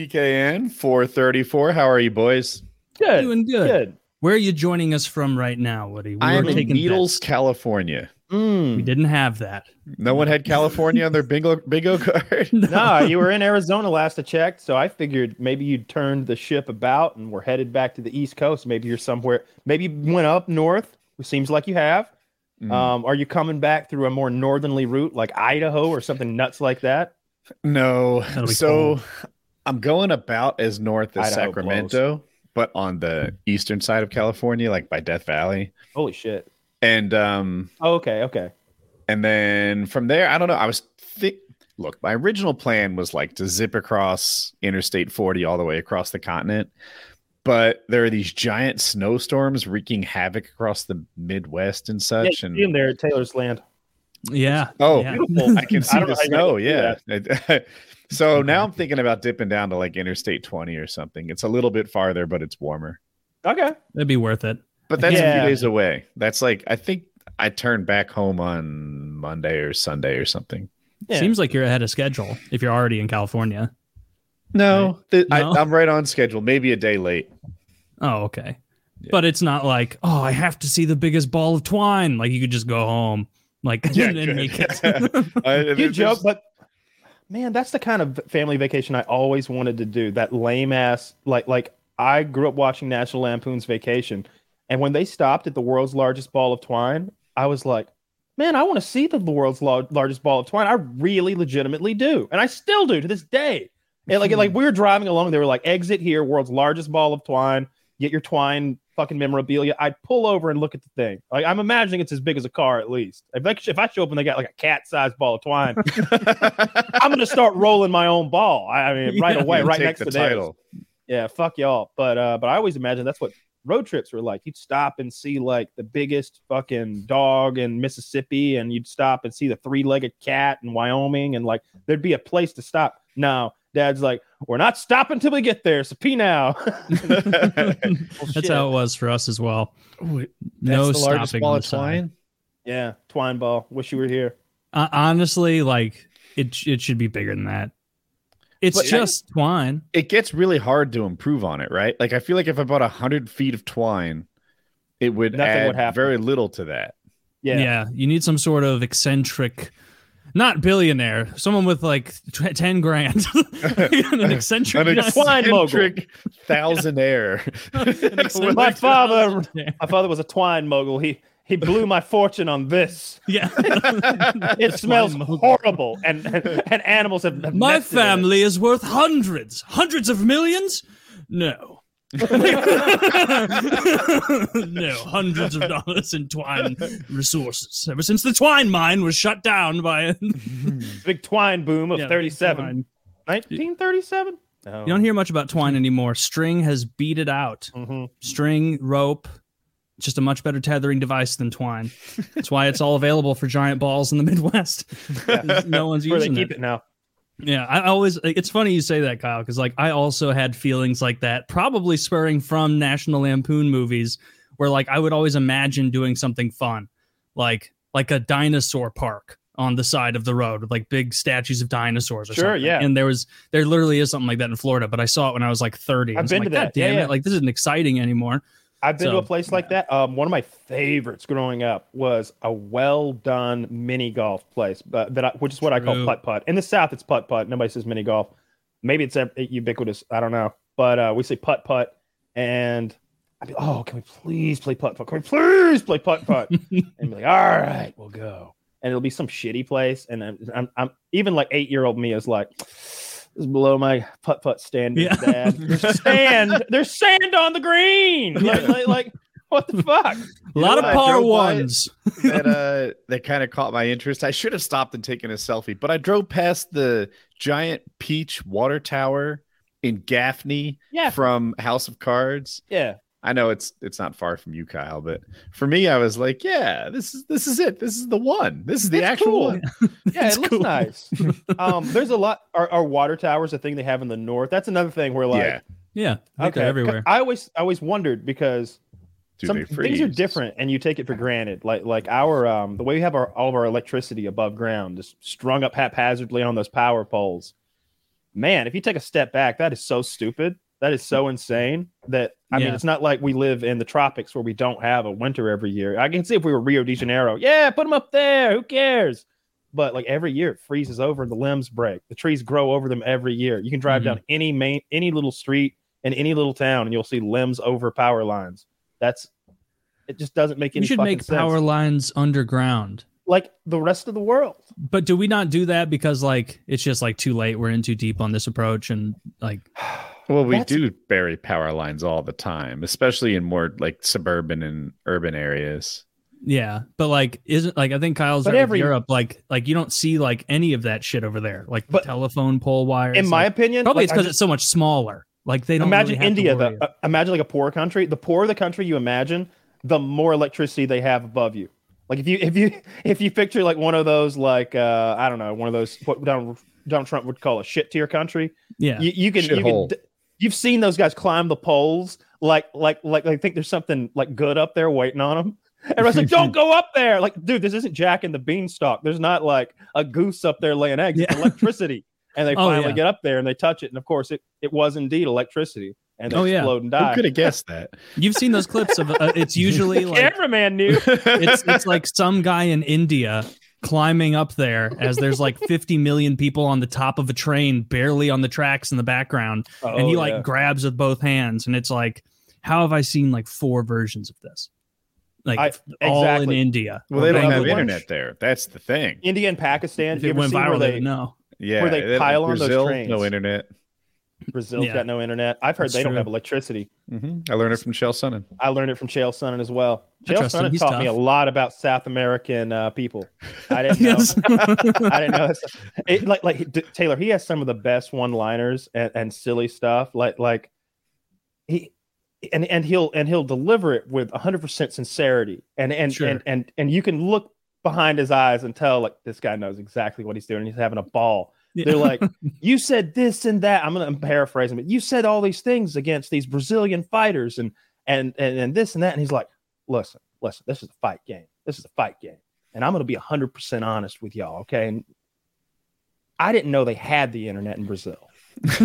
PKN 434. How are you, boys? Good. Doing good. Good. Where are you joining us from right now, Woody? We I am in taking Needles, bets. California. We Mm. didn't have that. No one had California on their bingo bingo card. no, you were in Arizona last I checked, so I figured maybe you'd turned the ship about and we're headed back to the East Coast. Maybe you're somewhere. Maybe you went up north. It seems like you have. Mm. Um, are you coming back through a more northerly route, like Idaho or something nuts like that? no. That'll be So I'm going about as north as Idaho Sacramento, but on the eastern side of California, like by Death Valley. Holy shit! And um Oh, okay, okay. and then from there, I don't know. I was thi- look, my original plan was like to zip across Interstate 40 all the way across the continent. But there are these giant snowstorms wreaking havoc across the Midwest and such. you and see him there at Taylor's Land. Yeah. Oh, yeah. Beautiful. I can see don't the know how you snow. Yeah. so now I'm thinking about dipping down to like Interstate 20 or something. It's a little bit farther, but it's warmer. Okay. It'd be worth it. But that's a few days away. That's like I think I turn back home on Monday or Sunday or something. Yeah. Seems like you're ahead of schedule if you're already in California. No, th- No? I, I'm right on schedule. Maybe a day late. Oh, okay. Yeah. But it's not like, oh, I have to see the biggest ball of twine. Like you could just go home, like Yeah, and good. make it. I- You there's- joke, but man, that's the kind of family vacation I always wanted to do. That lame ass, like, like I grew up watching National Lampoon's Vacation, and when they stopped at the world's largest ball of twine, I was like, man, I want to see the world's lar- largest ball of twine. I really, legitimately do, and I still do to this day. And like, like we were driving along, they were like, exit here, world's largest ball of twine. Get your twine fucking memorabilia. I'd pull over and look at the thing. Like I'm imagining it's as big as a car at least. If I, if I show up and they got like a cat-sized ball of twine, I'm gonna start rolling my own ball. I, mean, right Yeah. away, right next the to theirs. Yeah, fuck y'all. But uh, but I always imagine that's what road trips were like. You'd stop and see like the biggest fucking dog in Mississippi, and you'd stop and see the three-legged cat in Wyoming, and like there'd be a place to stop. No, Dad's like, we're not stopping till we get there. So pee now. That's how it was for us as well. That's no the stopping ball on of the twine. Yeah, twine ball. Wish you were here. Uh, honestly, like it, it should be bigger than that. It's But- just twine. It gets really hard to improve on it, right? Like I feel like if I bought a hundred feet of twine, it would Nothing add would happen. very little to that. Yeah. Yeah. you need some sort of eccentric, not billionaire, someone with like tw- ten grand, an eccentric. An a twine mogul. eccentric thousandaire. eccentric- My father, my father was a twine mogul. He he blew my fortune on this. yeah. It smells horrible, and, and and animals have. have My nested in it. family is worth hundreds, hundreds of millions. No. No, hundreds of dollars in twine resources. Ever since the twine mine was shut down by a big twine boom of Yeah, 37. twine. 1937? No. You don't hear much about twine anymore. String has beat it out. Mhm. String, rope, just a much better tethering device than twine. That's why it's all available for giant balls in the Midwest. no one's Where they using keep it. it now. Yeah, I always. It's funny you say that, Kyle, because like I also had feelings like that, probably spurring from National Lampoon movies, where like I would always imagine doing something fun, like like a dinosaur park on the side of the road with like big statues of dinosaurs. Or Sure, something. yeah. And there was there literally is something like that in Florida, but I saw it when I was like thirty. I've And so I'm been like, to that. Yeah, damn yeah. it! Like this isn't exciting anymore. I've been to a place like that. Um, one of my favorites growing up was a well done mini golf place, but that I, which is what I call True. putt putt. In the South, it's putt putt. Nobody says mini golf. Maybe it's uh, ubiquitous. I don't know, but uh, we say putt putt, and I'd be, oh, can we please play putt putt? Can we please play putt putt? and be like, all right, we'll go. And it'll be some shitty place, and I'm, I'm, I'm even like eight year old me is like. This is below my putt putt standards, Yeah. Dad. There's sand. There's sand on the green. Like, like, like, what the fuck? A lot know of what? Par drove by it. ones. that uh that kind of caught my interest. I should have stopped and taken a selfie, but I drove past the giant peach water tower in Gaffney Yeah, from House of Cards. yeah. I know it's it's not far from you, Kyle, but for me, I was like, yeah, this is this is it. This is the one. This is the It's actual cool. one. Yeah, It's it looks cool. nice. Um, there's a lot. Our, our water towers, a thing they have in the north. That's another thing where like, yeah, Yeah, I everywhere. I always, I always wondered because do some things are different, and you take it for granted. Like, like our, um, the way we have our all of our electricity above ground, just strung up haphazardly on those power poles. man, if you take a step back, that is so stupid. That is so insane that I mean, it's not like we live in the tropics where we don't have a winter every year. I can see if we were Rio de Janeiro, yeah, put them up there. Who cares? But like every year, it freezes over the limbs break. The trees grow over them every year. You can drive Mhm. down any main, any little street in any little town, and you'll see limbs over power lines. That's it. Just doesn't make any. We should make sense. power lines underground. like the rest of the world. But do we not do that because like it's just like too late? We're in too deep on this approach, and like Well, we That's- do bury power lines all the time, especially in more like suburban and urban areas. yeah. But like, isn't like I think Kyle's But right every- Europe. Like like you don't see like any of that shit over there, like the But- telephone pole wires. In my like, opinion, probably like, it's because it's so much smaller. Like they don't imagine really India. The, uh, imagine like a poor country. The poorer the country you imagine, the more electricity they have above you. Like if you if you if you picture like one of those like uh I don't know one of those what Donald, Donald Trump would call a shit tier country. yeah. You, you can you can d- you've seen those guys climb the poles like like like they think there's something like good up there waiting on them. Everyone's like, "Don't go up there!" Like, dude, this isn't Jack and the Beanstalk. There's not like a goose up there laying eggs. It's Yeah. electricity, and they Oh, finally yeah. get up there and they touch it, and of course, it it was indeed electricity, and they Oh, yeah. explode and Who die. could have guessed that? You've seen those clips of uh, it's usually The like cameraman knew. it's it's like some guy in India climbing up there as there's like 50 million people on the top of a train barely on the tracks in the background and he Oh, like yeah. grabs with both hands and it's like how have I seen like four versions of this like I- all in. India Well, they don't Bangladesh. have internet there. That's the thing. India and Pakistan. if you it ever went seen viral where they they would know Yeah, Where they that- pile on those trains. No internet. Brazil's Yeah. got no internet? I've heard That's they don't have electricity. hmm I learned it from Chael Sonnen. I learned it from Chael Sonnen as well. I Chael. Sonnen He's taught me a lot about South American uh, people. I didn't know. I didn't know. It, like like D- Taylor, he has some of the best one-liners and, and silly stuff. Like like he and and he'll and he'll deliver it with 100% sincerity and and Sure. and and and you can look behind his eyes and tell like this guy knows exactly what he's doing. He's having a ball. They're like, you said this and that. I'm gonna paraphrase him, but you said all these things against these Brazilian fighters and and and, and this and that. And he's like, listen, listen, this is a fight game. This is a fight game. And I'm gonna be hundred percent honest with y'all, okay? And I didn't know they had the internet in Brazil.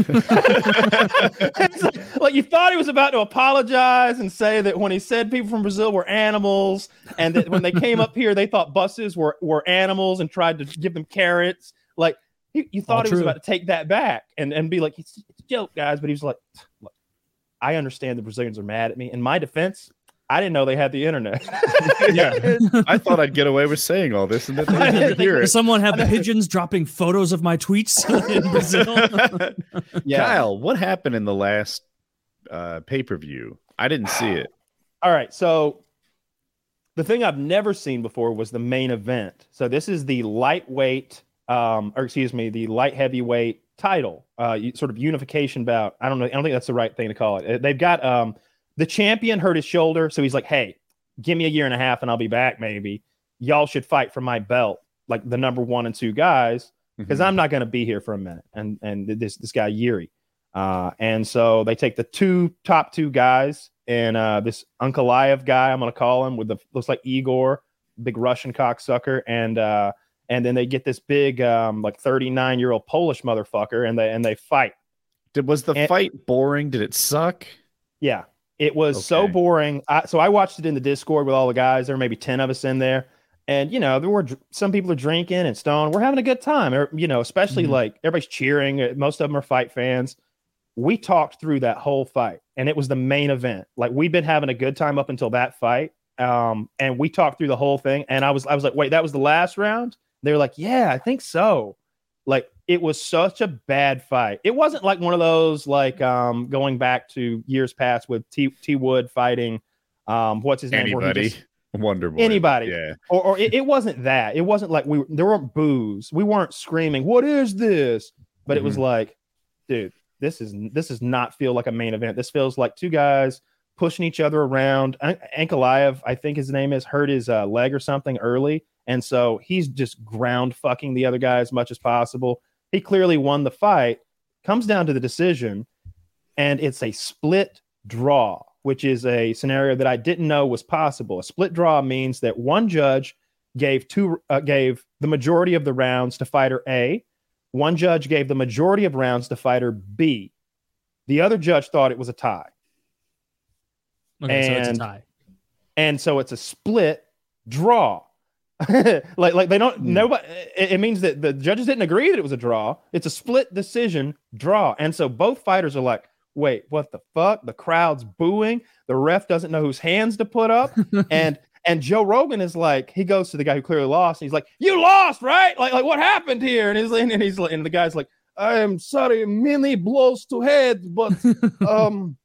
Like, like you thought he was about to apologize and say that when he said people from Brazil were animals, and that when they came up here, they thought buses were were animals and tried to give them carrots. Like you, you thought All he was about to take that back and and be like, it's, it's a joke, guys. But he was like, look, I understand the Brazilians are mad at me. In my defense, I didn't know they had the internet. Yeah. I thought I'd get away with saying all this and then they didn't hear Does it. someone have the pigeons dropping photos of my tweets in Brazil yeah. Kyle, what happened in the last uh, pay per view? I didn't see it. All right. So the thing I've never seen before was the main event. So this is the lightweight, um, or excuse me, the light heavyweight title, uh, sort of unification bout. I don't know. I don't think that's the right thing to call it. Uh, They've got um, the champion hurt his shoulder, so he's like, "Hey, give me a year and a half, and I'll be back. Maybe y'all should fight for my belt, like the number one and two guys." because Mhm. I'm not going to be here for a minute. And and this this guy Yuri, uh, and so they take the two top two guys and uh, this Ankalaev guy I'm going to call him with the looks like Igor, big Russian cocksucker, and uh, and then they get this big um, like 39 year old Polish motherfucker, and they and they fight. Did was the and- fight boring? Did it suck? Yeah, it was so boring. I, so I watched it in the Discord with all the guys. There were maybe ten of us in there, and you know there were some people are drinking and stoned. We're having a good time. You know, especially Mhm. like everybody's cheering. Uh, Most of them are fight fans. We talked through that whole fight, and it was the main event. Like we'd been having a good time up until that fight, um, and we talked through the whole thing. And I was I was like, wait, that was the last round. They were like, yeah, I think so. Like it was such a bad fight. It wasn't like one of those like um going back to years past with T T Wood fighting um what's his name where he Anybody? Wonder Boy. Anybody. Yeah. or, or it, it wasn't that. It wasn't like we there weren't boos. We weren't screaming, "What is this?" But it was like, dude, this is this does not feel like a main event. This feels like two guys pushing each other around. An- Ankalaev, I think his name is, hurt his uh, leg or something early, and so he's just ground fucking the other guy as much as possible. He clearly won the fight. Comes down to the decision, and it's a split draw, which is a scenario that I didn't know was possible. A split draw means that one judge gave two uh, gave the majority of the rounds to fighter A, One judge gave the majority of rounds to fighter B. The other judge thought it was a tie. Okay, so it's a tie. and so it's a split draw. like like they don't Hmm. nobody it, it means that the judges didn't agree that it was a draw. It's a split decision draw. And so both fighters are like, "Wait, what the fuck?" The crowd's booing. The ref doesn't know whose hands to put up. and and Joe Rogan is like, he goes to the guy who clearly lost. And he's like, "You lost, right? Like like what happened here?" And he's and he's like, and the guy's like, "I am sorry, many blows to head, but um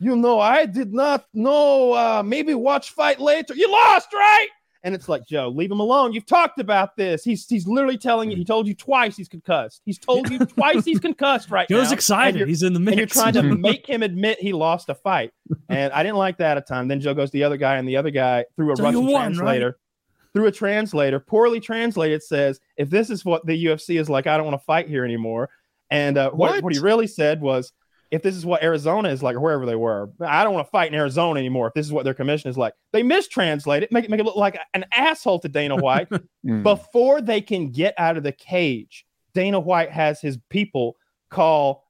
you know i did not know uh maybe watch fight later you lost right and it's like joe leave him alone you've talked about this he's he's literally telling you he told you twice he's concussed he's told you twice he's concussed right Joe's now Joe's excited. He's in the mix. and you're trying to make him admit he lost a fight and i didn't like that at time then joe goes to the other guy and the other guy through a So russian won, right? translator through a translator poorly translated says if this is what the ufc is like i don't want to fight here anymore and uh, What? what he really said was if this is what Arizona is like, or wherever they were, I don't want to fight in Arizona anymore. If this is what their commission is like, they mistranslate it, make it make it look like an asshole to Dana White Mm. before they can get out of the cage. Dana White has his people call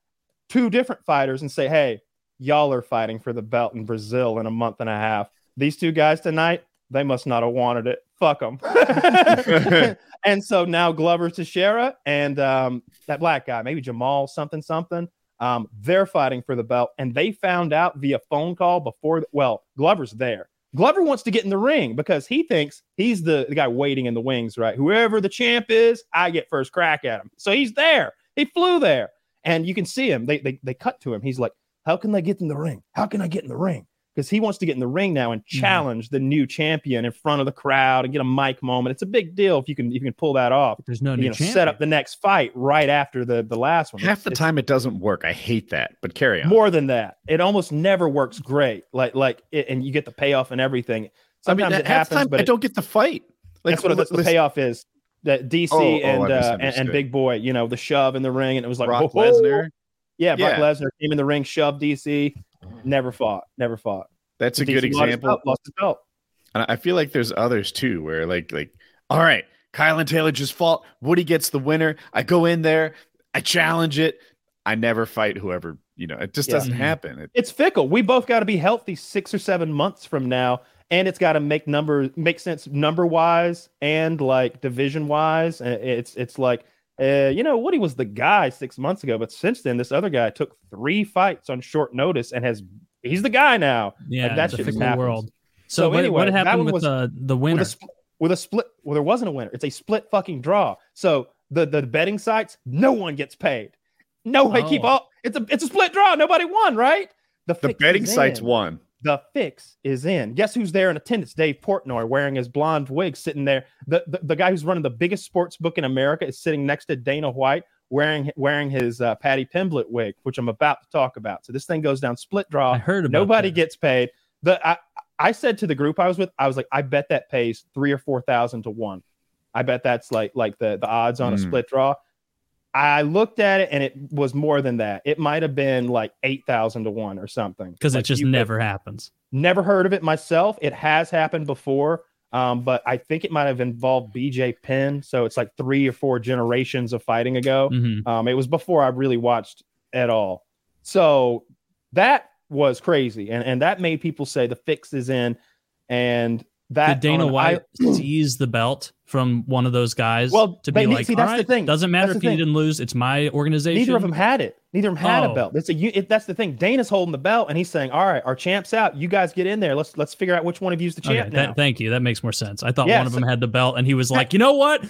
two different fighters and say, "Hey, y'all are fighting for the belt in Brazil in a month and a half. These two guys tonight, they must not have wanted it. Fuck them." and so now Glover Teixeira and um, that black guy, maybe Jamal something something. Um, they're fighting for the belt, and they found out via phone call before. Well, Glover's there. Glover wants to get in the ring because he thinks he's the, the guy waiting in the wings, right? Whoever the champ is, I get first crack at him. So he's there. He flew there, and you can see him. They they they cut to him. He's like, "How can I get in the ring? How can I get in the ring?" Because he wants to get in the ring now and Mhm. challenge the new champion in front of the crowd and get a mic moment. It's a big deal if you can if you can pull that off. There's no new You know, champion. set up the next fight right after the the last one. Half the It's- time it doesn't work. I hate that. But carry on. more than that. It almost never works great. Like like it, and you get the payoff and everything. I mean, Sometimes it half the happens, time but I it- don't get the fight. Like that's what that's the listen- payoff is. That DC Oh, oh, and, I uh, and and Big Boy, you know, the shove in the ring, and it was like Brock Lesnar. Yeah, Brock Yeah. Lesnar came in the ring, shoved DC, never fought, never fought. That's a DC good lost his example. belt, Lost his belt. And I feel like there's others too, where like like, all right, Kyle and Taylor just fought. Woody gets the winner. I go in there, I challenge it. I never fight whoever, you know, it just Yeah. doesn't Mhm. happen. It, It's fickle. We both got to be healthy six or seven months from now, and it's got to make number make sense number wise and like division wise. It's it's like uh, you know Woody was the guy six months ago, but since then this other guy took three fights on short notice and has he's the guy now yeah, like, that it's a shit world. So, So what, anyway, what happened with was- the the winner? with a spl- with a split. Well, there wasn't a winner. It's a split fucking draw. So the the betting sites, no one gets paid. No, I keep Oh. all. It's a it's a split draw. Nobody won, right? the fix betting sites won. The fix is in. Guess who's there in attendance? Dave Portnoy wearing his blonde wig, sitting there. The, the, the guy who's running the biggest sports book in America is sitting next to Dana White wearing wearing his uh, Paddy Pimblett wig, which I'm about to talk about. So this thing goes down split draw. I heard about Nobody that. gets paid. The I, I said to the group I was with, I was like, I bet that pays three or four thousand to one. I bet that's like like the the odds on a Hmm. split draw. I looked at it and it was more than that. It might have been like eight thousand to one or something. because Like, it just you could- never happens. Never heard of it myself. It has happened before, um, but I think it might have involved BJ Penn. So it's like three or four generations of fighting ago. Mhm. Um, it was before I really watched at all. So that was crazy, and and that made people say the fix is in, and that Did Dana White I- seize the belt from one of those guys? Well, to be like, see, "All that's the thing. Doesn't matter That's if you didn't lose. It's my organization. neither of them had it. Neither of them had Oh. a belt. It's a. It, that's the thing. Dana's holding the belt, and he's saying, "All right, our champ's out. You guys get in there. Let's let's figure out which one of you's the Okay, champ that- now." thank you. That makes more sense. I thought Yeah, one of so- them had the belt, and he was like, you know what?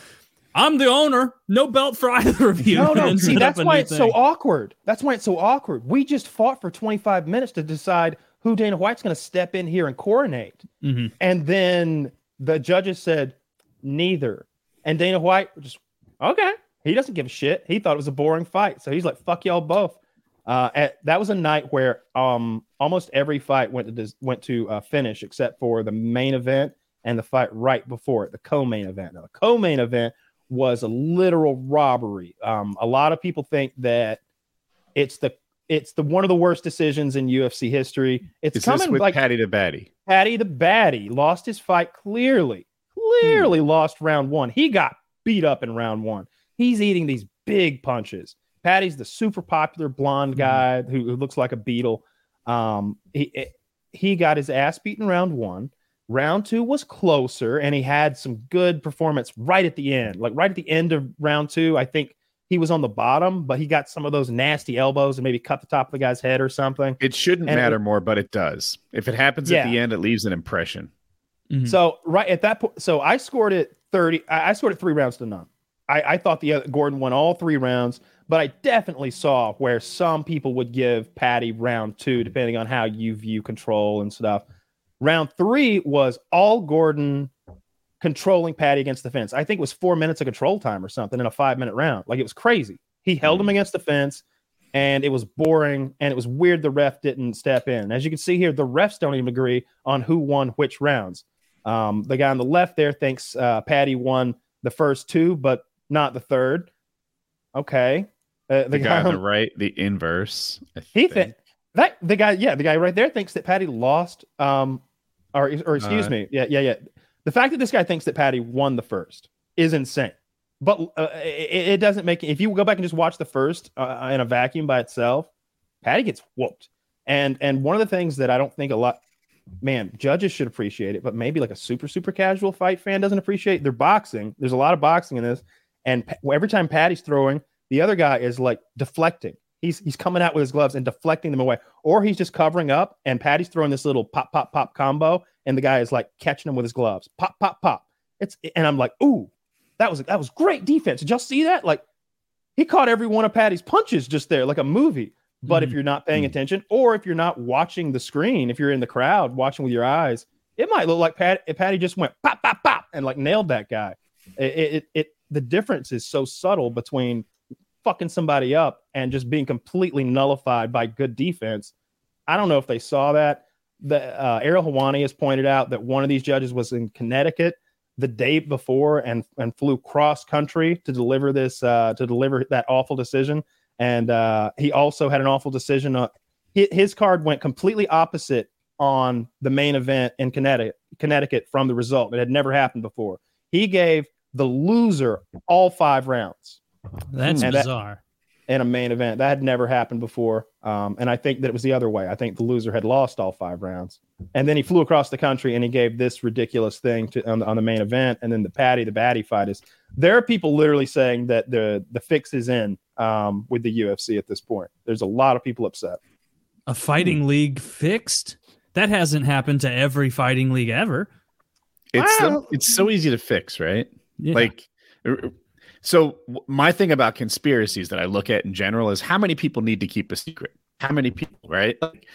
I'm the owner. No belt for either of you. No, no. See, that's why it's so awkward. That's why it's so awkward. We just fought for 25 minutes to decide who Dana White's going to step in here and coronate. Mhm. And then the judges said neither. And Dana White just okay. He doesn't give a shit. He thought it was a boring fight, so he's like, "Fuck y'all both." Uh, at, that was a night where um almost every fight went to went to uh, finish except for the main event and the fight right before it, the co-main event. Now, the co-main event was a literal robbery. Um, a lot of people think that it's the it's the one of the worst decisions in UFC history. It's Is coming with like Paddy the Baddy? Paddy the Baddy lost his fight clearly. Clearly lost round one. He got beat up in round one. He's eating these big punches. Paddy's the super popular blonde Mhm. guy who, who looks like a beetle. Um, he he got his ass beaten round one. Round two was closer, and he had some good performance right at the end. Like right at the end of round two, I think he was on the bottom, but he got some of those nasty elbows and maybe cut the top of the guy's head or something. It shouldn't And it- matter more, but it does. If it happens at the end, it leaves an impression. Mhm. So right at that point, so I scored it thirty. I, I scored it three rounds to none. I, I thought the other, Gordon won all three rounds, but I definitely saw where some people would give Paddy round two, depending on how you view control and stuff. Round three was all Gordon controlling Paddy against the fence. I think it was four minutes of control time or something in a five minute round. Like it was crazy. He held him against the fence and it was boring and it was weird the ref didn't step in. As you can see here, the refs don't even agree on who won which rounds. Um, the guy on the left there thinks uh, Paddy won the first two, but not the third. Okay. Uh, The, guy on the right, the inverse. I he think. think that the guy, yeah, the guy right there thinks that Paddy lost. Um, or or excuse Uh, me, yeah, yeah, yeah. The fact that this guy thinks that Paddy won the first is insane. But uh, it, it doesn't make if you go back and just watch the first uh, in a vacuum by itself, Paddy gets whooped. And and one of the things that I don't think a lot, man, judges should appreciate it, but maybe like a super super casual fight fan doesn't appreciate. They're boxing. There's a lot of boxing in this, and every time Paddy's throwing, the other guy is like deflecting. He's he's coming out with his gloves and deflecting them away, or he's just covering up. And Paddy's throwing this little pop pop pop combo, and the guy is like catching him with his gloves, pop pop pop. It's and I'm like, ooh, that was that was great defense. Did y'all see that? Like he caught every one of Paddy's punches just there, like a movie. But if Mhm. you're not paying Mhm. attention, or if you're not watching the screen, if you're in the crowd watching with your eyes, it might look like Pat, Paddy just went pop pop pop and like nailed that guy. It, it, it the difference is so subtle between fucking somebody up and just being completely nullified by good defense. I don't know if they saw that. The uh, Ariel Helwani has pointed out that one of these judges was in Connecticut the day before and and flew cross country to deliver this uh, to deliver that awful decision. And uh, he also had an awful decision. Uh, his card went completely opposite on the main event in Connecticut, Connecticut from the result. It had never happened before. He gave the loser all five rounds That's And that- bizarre. in a main event. That had never happened before. Um, and I think that it was the other way. I think the loser had lost all five rounds. And then he flew across the country and he gave this ridiculous thing to on, the- on the main event. And then the Paddy, the Baddy fight is there are people literally saying that the the fix is in um, with the UFC at this point. There's a lot of people upset. A fighting league fixed? That hasn't happened to every fighting league ever. It's Well- it's so easy to fix, right? Yeah. Like, so my thing about conspiracies that I look at in general is how many people need to keep a secret? How many people, right? Like,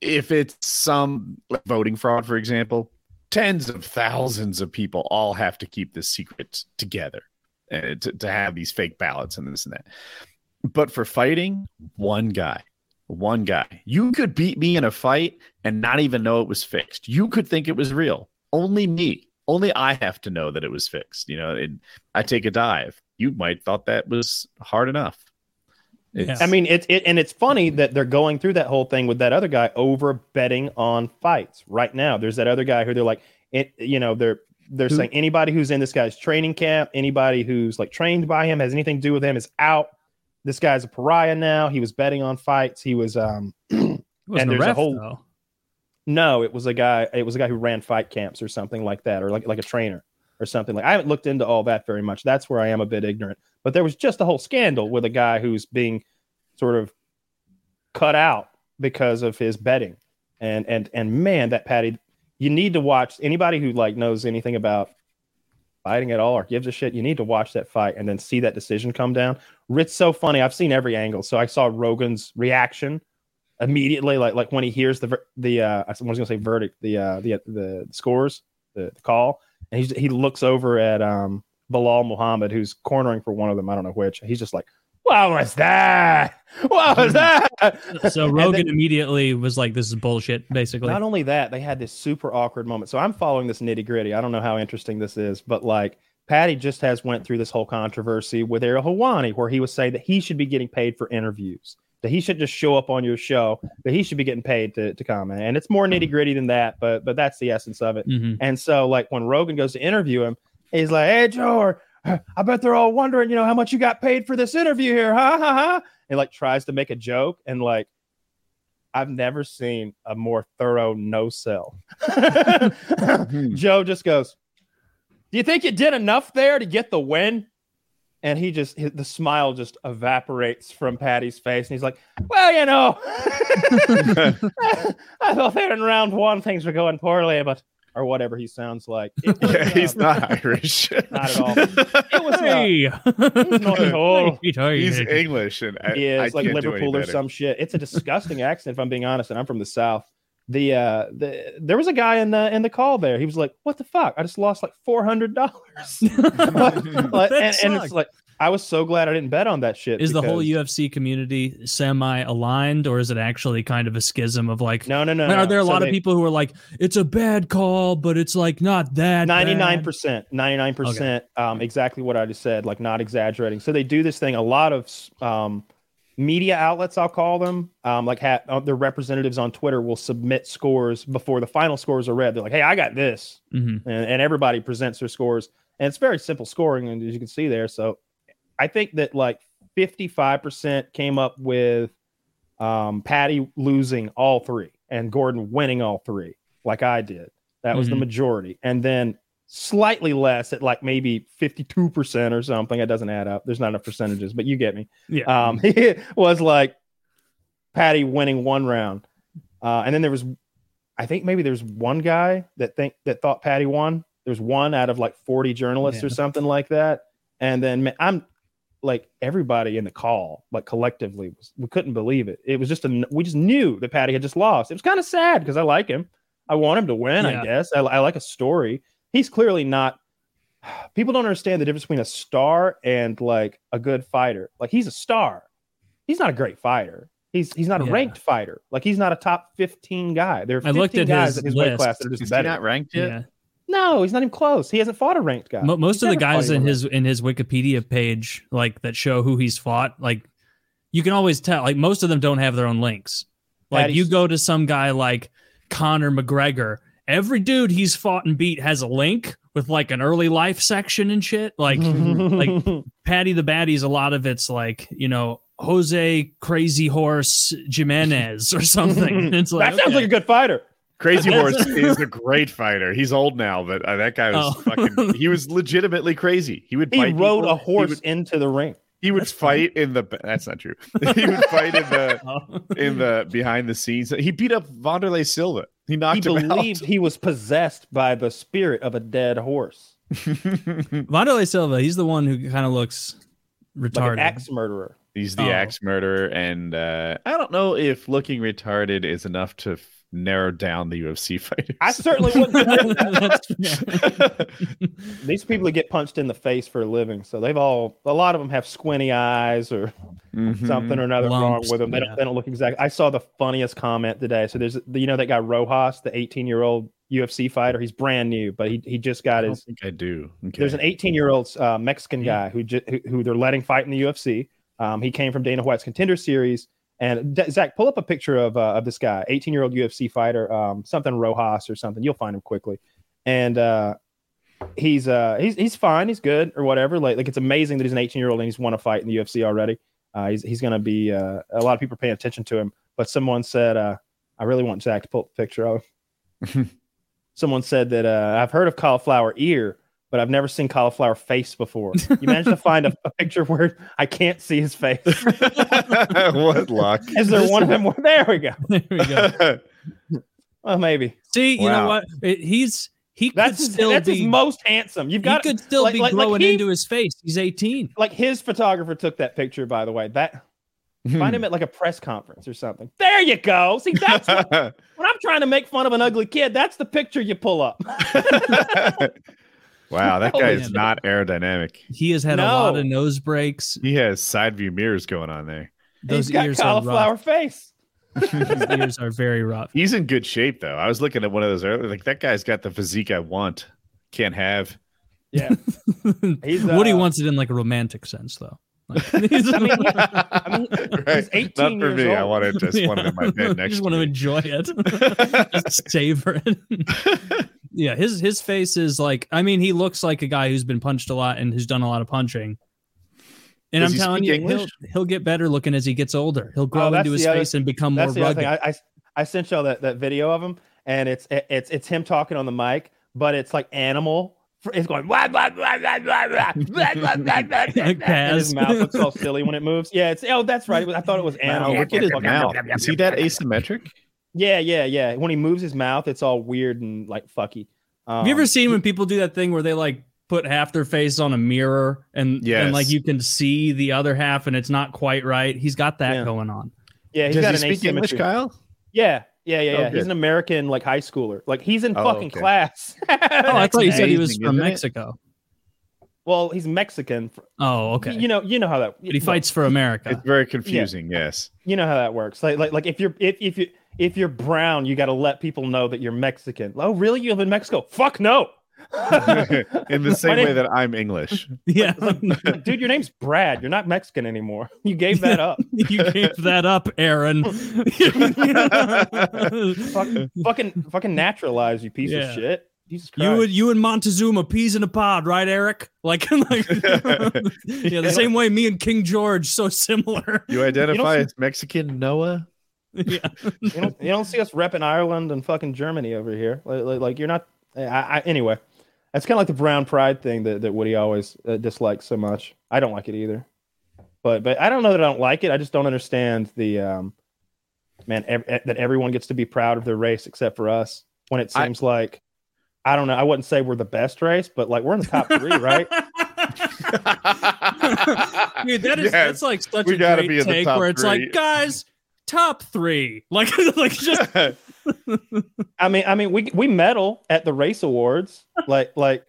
if it's some like, voting fraud, for example, tens of thousands of people all have to keep this secret together uh, to, to have these fake ballots and this and that. But for fighting, one guy, one guy, you could beat me in a fight and not even know it was fixed. You could think it was real. Only me. Only I have to know that it was fixed. You know, and I take a dive. You might thought that was hard enough. It's, I mean, it's it, and it's funny that they're going through that whole thing with that other guy over betting on fights right now. There's that other guy who they're like, it, you know, they're they're Who? saying anybody who's in this guy's training camp, anybody who's like trained by him, has anything to do with him, is out. This guy's a pariah now. He was betting on fights. He was um wasn't and a there's a ref, whole- though. No, it was a guy. It was a guy who ran fight camps or something like that, or like like a trainer or something like. I haven't looked into all that very much. That's where I am a bit ignorant. But there was just a whole scandal with a guy who's being sort of cut out because of his betting, and and and man, that Paddy, you need to watch. Anybody who like knows anything about fighting at all or gives a shit, you need to watch that fight and then see that decision come down. It's so funny. I've seen every angle. So I saw Rogan's reaction immediately, like like when he hears the the uh, I was gonna say verdict, the uh, the the scores, the, the call, and he he looks over at um Belal Muhammad, who's cornering for one of them. I don't know which. He's just like, "What was that? What was that?" So Rogan then- immediately was like, "This is bullshit." Basically, not only that, they had this super awkward moment. So I'm following this nitty gritty. I don't know how interesting this is, but like Paddy just has went through this whole controversy with Ariel Helwani, where he was saying that he should be getting paid for interviews, that he should just show up on your show, that he should be getting paid to, to comment. And it's more nitty gritty than that, but but that's the essence of it. Mhm. And so like when Rogan goes to interview him, he's like, "Hey Joe, I bet they're all wondering, you know, how much you got paid for this interview here, ha ha ha. And like tries to make a joke, and like I've never seen a more thorough no sell. Joe just goes, "Do you think you did enough there to get the win?" And he just his, the smile just evaporates from Paddy's face, and he's like, "Well, you know, I thought there in round one things were going poorly, but." Or whatever he sounds like. It was, yeah, he's uh, not Irish. Not at all. It was Hey, he's not at all. he's English, and I, He I like can't do any Liverpool or some shit. It's a disgusting accent, if I'm being honest, and I'm from the South. The uh the there was a guy in the in the call there. He was like, What the fuck? I just lost like four hundred dollars. And, and it's like I was so glad I didn't bet on that shit. Is the whole UFC community semi aligned, or is it actually kind of a schism of like? No, no, no. I mean, no. are there a So lot they- of people who are like, it's a bad call, but it's like not that 99% 99% um, exactly what i just said like not exaggerating so they do this thing a lot of um, media outlets i'll call them um, like ha- their representatives on twitter will submit scores before the final scores are read. They're like hey i got this. Mhm. and, and everybody presents their scores. And it's very simple scoring and as you can see there so i think that like 55% came up with um, paddy losing all three and gordon winning all three like i did. That was the Mhm. majority. And then slightly less at like maybe 52% or something it doesn't add up there's not enough percentages but you get me Yeah. um, it was like Paddy winning one round, uh, and then there was, I think maybe there's one guy that think that thought Paddy won. There's one out of like 40 journalists or something like that, and then ma- I'm like everybody in the call, like collectively, was, we couldn't believe it. It was just a we just knew that Paddy had just lost. It was kind of sad because I like him. I want him to win. Yeah. I guess I, I like a story. He's clearly not. People don't understand the difference between a star and like a good fighter. Like he's a star. He's not a great fighter. He's he's not a Yeah. ranked fighter. Like he's not a top 15 guy. There are I 15 looked at guys his at his weight class that are just Is better. not ranked yet? yeah. no, he's not even close. He hasn't fought a ranked guy. Most He's of the guys in his in his Wikipedia page, like that show who he's fought, like you can always tell. Like most of them don't have their own links. Like Paddy's- you go to some guy like Conor McGregor, every dude he's fought and beat has a link with like an early life section and shit. Like like Paddy the Baddies, a lot of it's like you know Jose Crazy Horse Jimenez or something. It's like that sounds okay. like a good fighter. Crazy Horse is a great fighter. He's old now, but uh, that guy was Oh. fucking. He was legitimately crazy. He would. He rode people. a horse would, into the ring. he would That's funny. fight in the. That's not true. he would fight in the Oh. in the behind the scenes. He beat up Wanderlei Silva. He He knocked him believed he was possessed by the spirit of a dead horse, out. Wanderlei Silva, he's the one who kind of looks like retarded. an axe murderer. He's the Oh. axe murderer, and uh, I don't know if looking retarded is enough to f- narrow down the UFC fighters. I certainly wouldn't. That's- These people that get punched in the face for a living, so they've all a lot of them have squinty eyes or Mhm. something or another wrong with them. They, yeah. don't, they don't look exact. I saw the funniest comment today. So there's you know that guy Rojas, the 18 year old UFC fighter. He's brand new, but he he just I got don't his. think I do. Okay. There's an 18 year old uh, Mexican Yeah. guy who, ju- who who they're letting fight in the UFC. Um, he came from Dana White's Contender Series. And Zach, pull up a picture of uh, of this guy, 18 year old UFC fighter, um, something Rojas or something. You'll find him quickly. And uh, he's uh he's he's fine, he's good or whatever. Like like it's amazing that he's an 18 year old and he's won a fight in the UFC already. Uh, he's he's gonna be uh, a lot of people are paying attention to him. But someone said, uh, I really want Zach to pull up a picture of. him. someone said that uh, I've heard of cauliflower ear, but I've never seen cauliflower face before. You managed to find a, a picture where I can't see his face. what luck. Is there one of them? Where, there we go. there we go. Well, maybe See, you know what? It- he's he could that's his, still that's be his most handsome. You've he got could still like- be like- like he- into his face. He's 18. like his photographer took that picture. By the way, that Hmm. find him at like a press conference or something. There you go. See, that's what, when I'm trying to make fun of an ugly kid. That's the picture you pull up. Wow, that Oh, guy is not aerodynamic. He has had a lot of nose breaks. He has side view mirrors going on there. Those He's got ears are cauliflower rough. face. His ears are very rough. He's in good shape though. I was looking at one of those earlier. Like that guy's got the physique I want. Can't have. Yeah. He's, Woody uh, wants it in like a romantic sense, though. Like, I mean, I mean, he's 18 Not for years me. I want wanted just want it in my Yeah. bed next I just to want to enjoy it, just savor it. Yeah, his his face is like. I mean, he looks like a guy who's been punched a lot and who's done a lot of punching. And Does I'm telling you, English? he'll he'll get better looking as he gets older. He'll grow Oh, into his the other- face and become more That's the other rugged. I, I I sent y'all that, that video of him, and it's it's it's him talking on the mic, but it's like animal. It's going wah, wah, wah, wah, wah, wah, wah, wah, wah, wah, wah, and his mouth looks all silly when it moves. Yeah, it's oh that's right. I thought it was Wow, animal. look at his mouth. Is he that asymmetric? Yeah, yeah, yeah. When he moves his mouth, it's all weird and like fucky. Um, Have you ever seen when people do that thing where they like put half their face on a mirror and Yes. and like you can see the other half and it's not quite right? He's got that Yeah. going on. Yeah, he's Does got he an speak English, asymmetry. Kyle? Yeah, yeah, yeah, Oh, yeah. He's an American like high schooler. Like he's in Oh, fucking okay. class. Oh, I thought you said he was from isn't it? Mexico. well, he's Mexican. Oh, okay. You know, you know how that. but he fights for America. It's very confusing. Yes. You know how that works. Like, like, like if you're if if you if you're brown, you got to let people know that you're Mexican. Oh, really? You live in Mexico? Fuck no. In the same My way that I'm English. yeah. dude, your name's Brad. You're not Mexican anymore. You gave that up. you gave that up, Aaron. Fuck, fucking fucking naturalize, you piece Yeah. of shit. You and you and Montezuma peas in a pod, right, Eric? Like, like yeah, the same way me and King George so similar. You identify see- as Mexican, Noah? yeah. you don't you don't see us repping Ireland and fucking Germany over here. Like, like, like, you're not. I, I anyway. That's kind of like the brown pride thing that, that Woody always uh, dislikes so much. I don't like it either. But but I don't know that I don't like it. I just don't understand the um man ev- that everyone gets to be proud of their race except for us. When it I- seems like I don't know. I wouldn't say we're the best race, but like we're in the top three, right? Dude, that is Yes, that's like such we a gotta great be in the take top where it's three. like, guys, top three. Like, like just I mean, I mean, we we medal at the race awards, like like,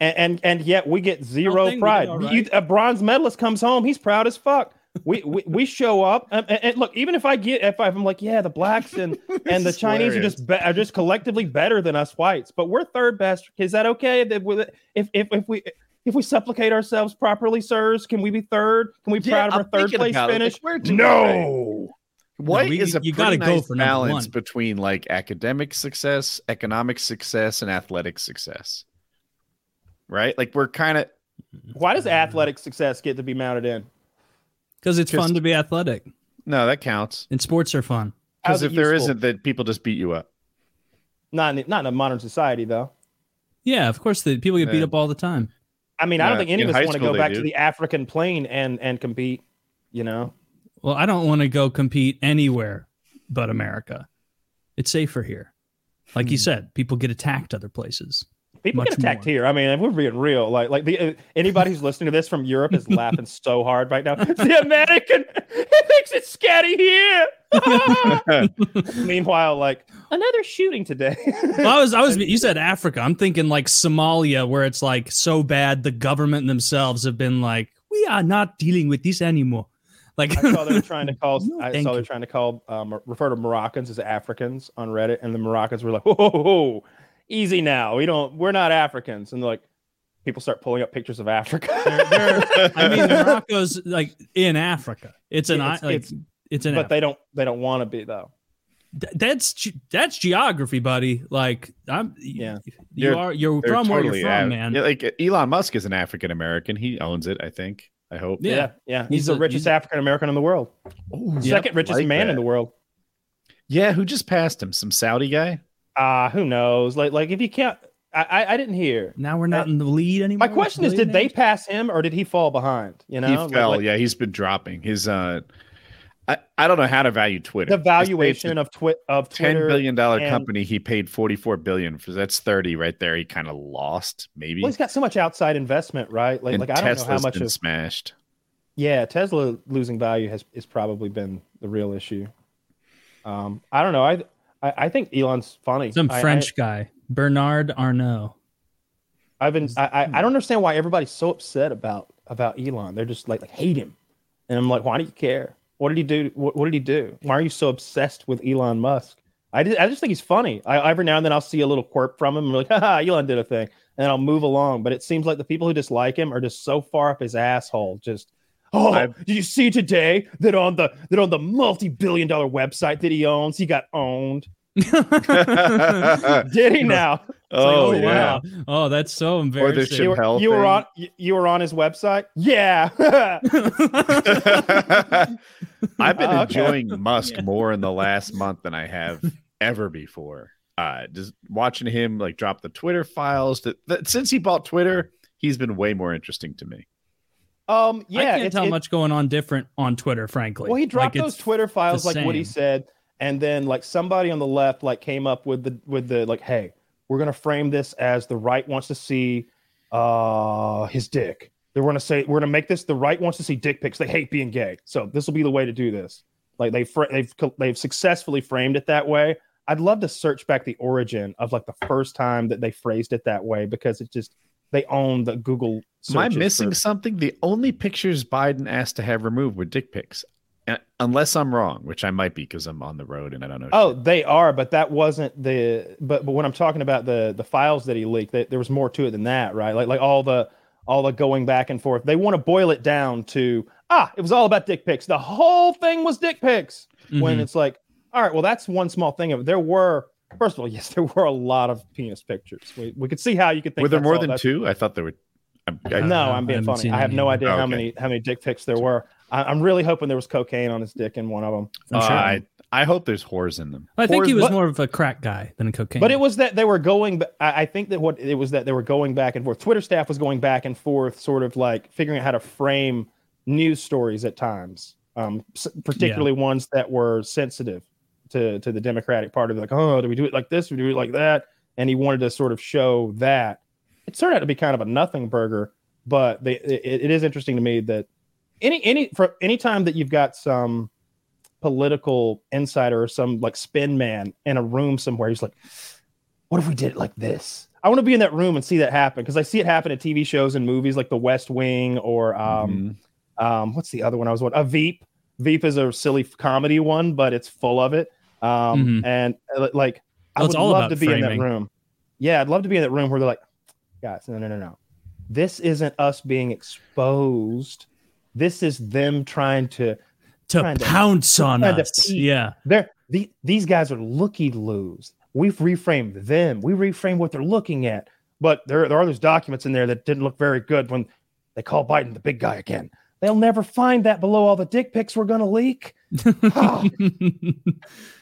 and and, and yet we get zero think we did pride. all You, a bronze medalist comes home, he's proud as fuck. We we, we show up, and, and- and look, even if I get if I'm like, yeah, the blacks and and the This is Chinese are just be, are just collectively better than us whites, but we're third best. Is that okay? That if if if we if we supplicate ourselves properly, sirs, can we be third? Can we be proud of our third place finish? no. White we- is a you pretty gotta go nice for balance one. between like academic success, economic success, and athletic success. Right? Like we're kind of Why does athletic success get to be mounted in? because it's Just- fun to be athletic no, that counts. and sports are fun. Because if there useful? not then people just beat you up. Not in, not in a modern society, though. Yeah, of course, the people get beat Yeah. up all the time. I mean, I don't think any of us want to go back do. to the African plain and and compete. You know, Well, I don't want to go compete anywhere but America. It's safer here. Like you Hmm. said, people get attacked other places. people get attacked more. here. I mean, if we're being real, like like the uh, anybody who's listening to this from Europe is laughing so hard right now. The American, it thinks it's scatty here. Meanwhile, like another shooting today. Well, I was, I was, you said Africa. I'm thinking like Somalia, where it's like so bad the government themselves have been like, we are not dealing with this anymore. Like, I saw they're trying to call. No, I saw they're trying to call um, refer to Moroccans as Africans on Reddit, and the Moroccans were like, "Whoa, whoa, whoa, easy now. We don't. We're not Africans." And like, people start pulling up pictures of Africa. I mean, Morocco's like in Africa. It's an, It's- like, it's- it's an, but they don't. They don't want to be though. Th- that's that's geography, buddy. Like I'm, Yeah. you You're- are you're They're from where totally you're from, Af- man. Yeah, like Elon Musk is an African American. He owns it, I think. I hope. Yeah. Yeah, yeah. He's, He's the a- richest African American in the world. Ooh, Second richest like man that. in the world. Yeah, who just passed him? Some Saudi guy? Ah, who knows? Like, like if you can't, I, I, I didn't hear. Now we're not in the lead anymore. My question is, did they pass him or did he fall behind? You know, he Like- fell. like yeah, he's been dropping. His uh I, I don't know how to value Twitter. the valuation of twit of ten Twitter. billion dollar and- company, he paid forty four billion for that's thirty right there. He kind of lost, maybe. Well, he's got so much outside investment, right? Like, and like I don't know how much been of smashed. Yeah, Tesla losing value has is probably been the real issue. Um, I don't know. I I, I think Elon's funny. Some I- French guy, Bernard Arnault. I, have been. I, I I don't understand why everybody's so upset about about Elon. They're just like like hate him, and I'm like, why do you care? What did he do? What, what did he do? Why are you so obsessed with Elon Musk? I just, I just think he's funny. I every now and then I'll see a little quirk from him and be like, haha, Elon did a thing, and then I'll move along. But it seems like the people who dislike him are just so far up his asshole. Just oh, I've- did you see today that on the that on the multi billion dollar website that he owns, he got owned? Did he now? oh, Like, yeah. wow. Oh, that's so embarrassing. You were, you were on you, you were on his website? Yeah. I've been Oh, okay. enjoying Musk Yeah. more in the last month than I have ever before. Uh, just watching him like drop the Twitter files. That, that since he bought Twitter, he's been way more interesting to me. um yeah, I can't it's- tell it- much going on different on Twitter, frankly. Well, he dropped Like, those Twitter files like what he said, and then like somebody on the left like came up with the with the like, hey, we're gonna frame this as the right wants to see uh his dick. They're gonna say we're gonna make this the right wants to see dick pics. They hate being gay, so this will be the way to do this. Like they fr- they've they've successfully framed it that way. I'd love to search back the origin of like the first time that they phrased it that way because it just they own the Google. Am I missing for- something? The only pictures Biden asked to have removed were dick pics, unless I'm wrong, which I might be because I'm on the road and I don't know. Oh, shit. they are, but that wasn't the. But but when I'm talking about the the files that he leaked, that there was more to it than that, right? Like like all the all the going back and forth. They want to boil it down to ah, it was all about dick pics. The whole thing was dick pics. When Mhm. it's like, all right, well, that's one small thing of it. There were first of all, yes, there were a lot of penis pictures. We we could see how you could think. were there more all- than that's- two? I thought there were. I, I, no, Uh, I'm being haven't funny. I have any. no idea how Okay. many how many dick pics there were. I, I'm really hoping there was cocaine on his dick in one of them. I'm uh, sure. I, I hope there's whores in them. I think he was but- more of a crack guy than a cocaine. But it was that they were going. I I think that what it was that they were going back and forth. Twitter staff was going back and forth, sort of like figuring out how to frame news stories at times, um, s- particularly ones that were sensitive to to the Democratic Party. Like, oh, do we do it like this? Do we do it like that? And he wanted to sort of show that. It turned out to be kind of a nothing burger, but they, it, it is interesting to me that any any for any time that you've got some political insider or some like spin man in a room somewhere. He's like, what if we did it like this? I want to be in that room and see that happen because I see it happen in TV shows and movies like The West Wing or um, Mhm. um, what's the other one I was on? A Veep. Veep is a silly comedy one, but it's full of it. Um, Mhm. and uh, like, I Well, would love to be in that room. Yeah, I'd love to be in that room where they're like, guys, no, no, no, no. This isn't us being exposed. This is them trying to to trying to- pounce on us. Yeah. they're the, these guys are looky loos. We've reframed them. We reframed what they're looking at. But there, there are those documents in there that didn't look very good when they call Biden the big guy again. They'll never find that below all the dick pics we're going to leak.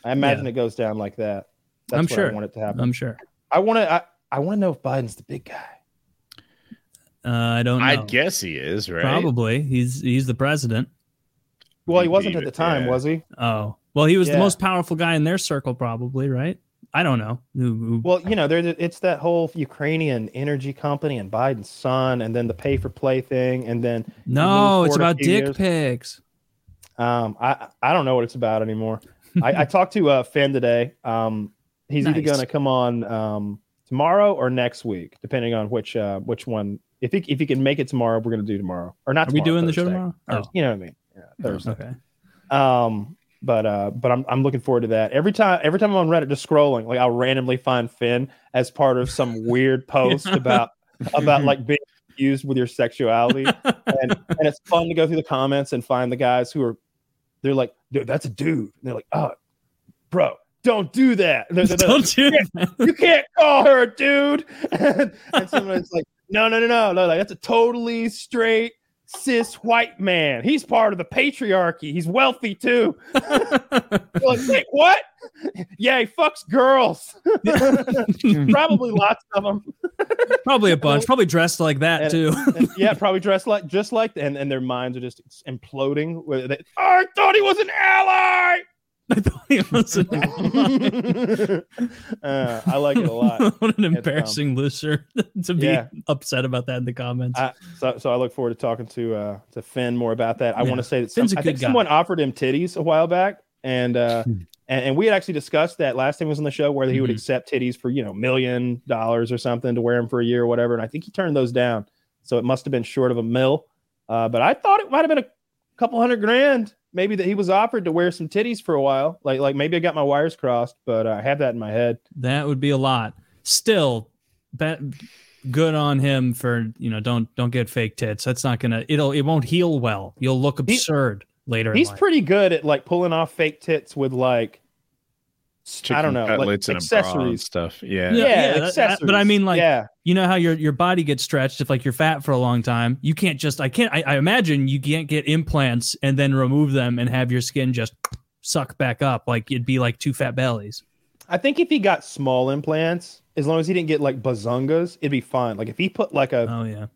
I imagine it goes down like that. That's I'm what sure. I want it to happen. I'm sure. I want to. I, I want to know if Biden's the big guy. Uh, I don't know. I guess he is right. Probably. He's he's the president. Well, he wasn't at the time, yeah. was he? Oh. Well, he was the most powerful guy in their circle, probably, right? I don't know. Who- who- Well, you know, there it's that whole Ukrainian energy company and Biden's son, and then the pay for play thing, and then no, it's about dick years. pics. Um, I I don't know what it's about anymore. I, I talked to uh, Finn today. Um, he's either going to come on um, tomorrow or next week, depending on which uh, which one. If he if he can make it tomorrow, we're going to do tomorrow or not. Are we tomorrow, doing the show Thursday. tomorrow? Thurs- You know what I mean? Yeah, Thursday. Okay. Um, but uh, but I'm I'm looking forward to that. Every time every time I'm on Reddit, just scrolling, like I'll randomly find Finn as part of some weird post about about like being confused with your sexuality, and and it's fun to go through the comments and find the guys who are they're like, dude, that's a dude. And they're like, oh, bro, don't do that. They're- they're- Don't do Yeah. that. you can't call her a dude. and, and someone's like, no, no, no, no, no, like that's a totally straight cis white man. He's part of the patriarchy. He's wealthy too. Like, wait, what? Yeah, he fucks girls. Probably lots of them. Probably a bunch. Probably dressed like that And- too. And, yeah, probably dressed like just like and and their minds are just imploding. They, "Oh, I thought he was an ally. I thought he was an uh, I like it a lot. what an um, embarrassing loser to be Yeah. upset about that in the comments. I, so, so I look forward to talking to uh, to Finn more about that. I Yeah. want to say that some, I think guy. someone offered him titties a while back, and uh, Hmm. and, and we had actually discussed that last time he was on the show, whether he would Mhm. accept titties for you know million dollars or something to wear them for a year or whatever. And I think he turned those down, so it must have been short of a mill. Uh, but I thought it might have been a couple hundred grand, maybe that he was offered to wear some titties for a while. Like like maybe I got my wires crossed, but I have that in my head. that would be a lot. Still, bet good on him for you know don't don't get fake tits. That's not gonna it'll it won't heal well. You'll look He- absurd later. in He's pretty good at like pulling off fake tits with like I don't know, like cutlets and a bra and accessories. stuff. Yeah. Yeah, Yeah, that- accessories. but I mean, like, yeah, you know how your your body gets stretched if like you're fat for a long time. You can't just I can't I, I imagine you can't get implants and then remove them and have your skin just suck back up like it'd be like two fat bellies. I think if he got small implants, as long as he didn't get like bazungas, it'd be fine. Like if he put like a Oh yeah.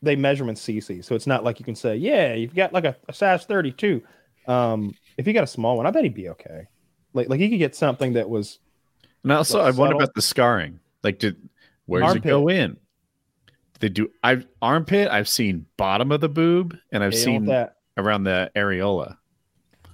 they measurement CC, so it's not like you can say, yeah, you've got like a, a size 32. Um, if he got a small one, I bet he'd be okay. Like like he could get something that was And also, What, I wonder about the scarring. Like, did where does it go in? They do. I've armpit. I've seen bottom of the boob, and I've they seen that. around the areola.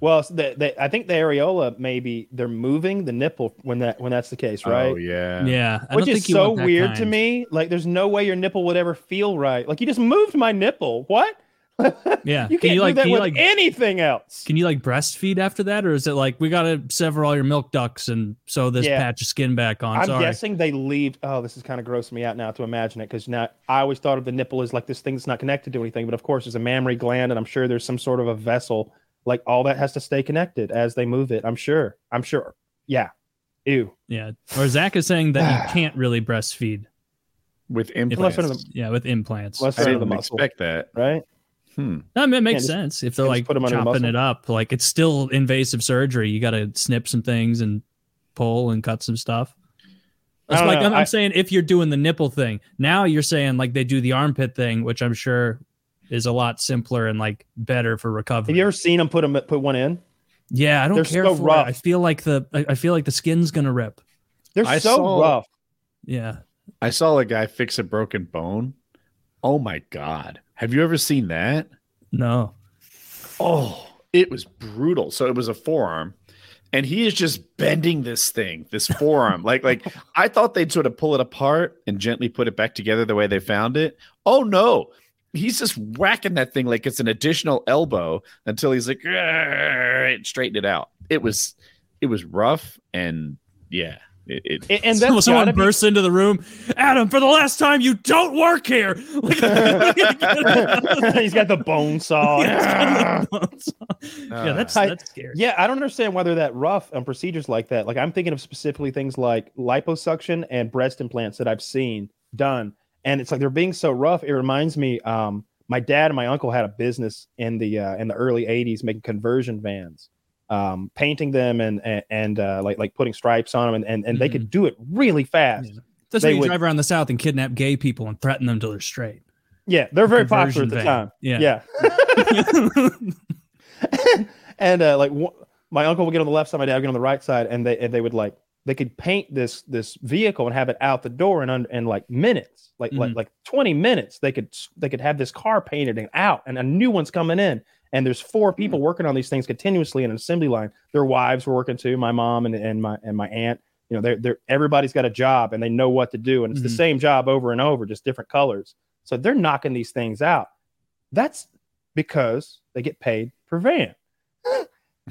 Well, so the, the, I think the areola maybe they're moving the nipple when that when that's the case, oh, right? Oh yeah. Yeah. I Which don't is think so want that weird to me. Like, there's no way your nipple would ever feel right. Like, you just moved my nipple. What? Yeah. You Can can't you, like- do that can you, with like- anything else. Can you like breastfeed after that, or is it like we gotta sever all your milk ducts and sew this Yeah. patch of skin back on? I'm Sorry. guessing they leave. Oh, this is kind of grossing me out now to imagine it because now I always thought of the nipple as like this thing that's not connected to anything, but of course, there's a mammary gland, and I'm sure there's some sort of a vessel. Like all that has to stay connected as they move it. I'm sure. I'm sure. Yeah. Ew. Yeah. Or Zach is saying that you can't really breastfeed. With implants. one of Yeah, with implants. Unless I under the didn't muscle. expect that. Right. Hmm. I mean, it makes just- sense if they're like put 'em under the chopping muscle. it up. Like it's still invasive surgery. You got to snip some things and pull and cut some stuff. I It's don't like know. I'm, I'm I- saying if you're doing the nipple thing, now you're saying like they do the armpit thing, which I'm sure is a lot simpler and like better for recovery. Have you ever seen them put them put one in? yeah, I don't They're care so for rough. it. I feel like the I, I feel like the skin's gonna rip. They're I so saw- rough. Yeah. I saw a guy fix a broken bone. Oh my god. Have you ever seen that? No. Oh, it was brutal. So it was a forearm, and he is just bending this thing, this forearm. like, like I thought they'd sort of pull it apart and gently put it back together the way they found it. Oh no. He's just whacking that thing like it's an additional elbow until he's like, "Argh," straighten it out. It was it was rough and yeah. It, it, And, then Someone, that's be- bursts into the room. Adam, for the last time, you don't work here. He's got the bone saw. yeah, Uh, that's I- that's scary. Yeah, I don't understand why they're that rough on procedures like that. Like I'm thinking of specifically things like liposuction and breast implants that I've seen done, and it's like they're being so rough. It reminds me, um, my dad and my uncle had a business in the uh, in the early '80s making conversion vans, um, painting them and and, and uh, like like putting stripes on them, and and, and they could do it really fast. Yeah. That's They why you would- drive around the South and kidnap gay people and threaten them till they're straight. Yeah, they're very popular at the van. time. Yeah. Yeah. and uh, like wh- my uncle would get on the left side, my dad would get on the right side, and they and they would like they could paint this this vehicle and have it out the door in under in like minutes, like like Mhm. like twenty minutes. They could they could have this car painted and out, and a new one's coming in. And there's four people working on these things continuously in an assembly line. Their wives were working too. My mom and, and my and my aunt. You know, they're they're everybody's got a job and they know what to do, and it's the Mhm. same job over and over, just different colors. So they're knocking these things out. That's because they get paid per van.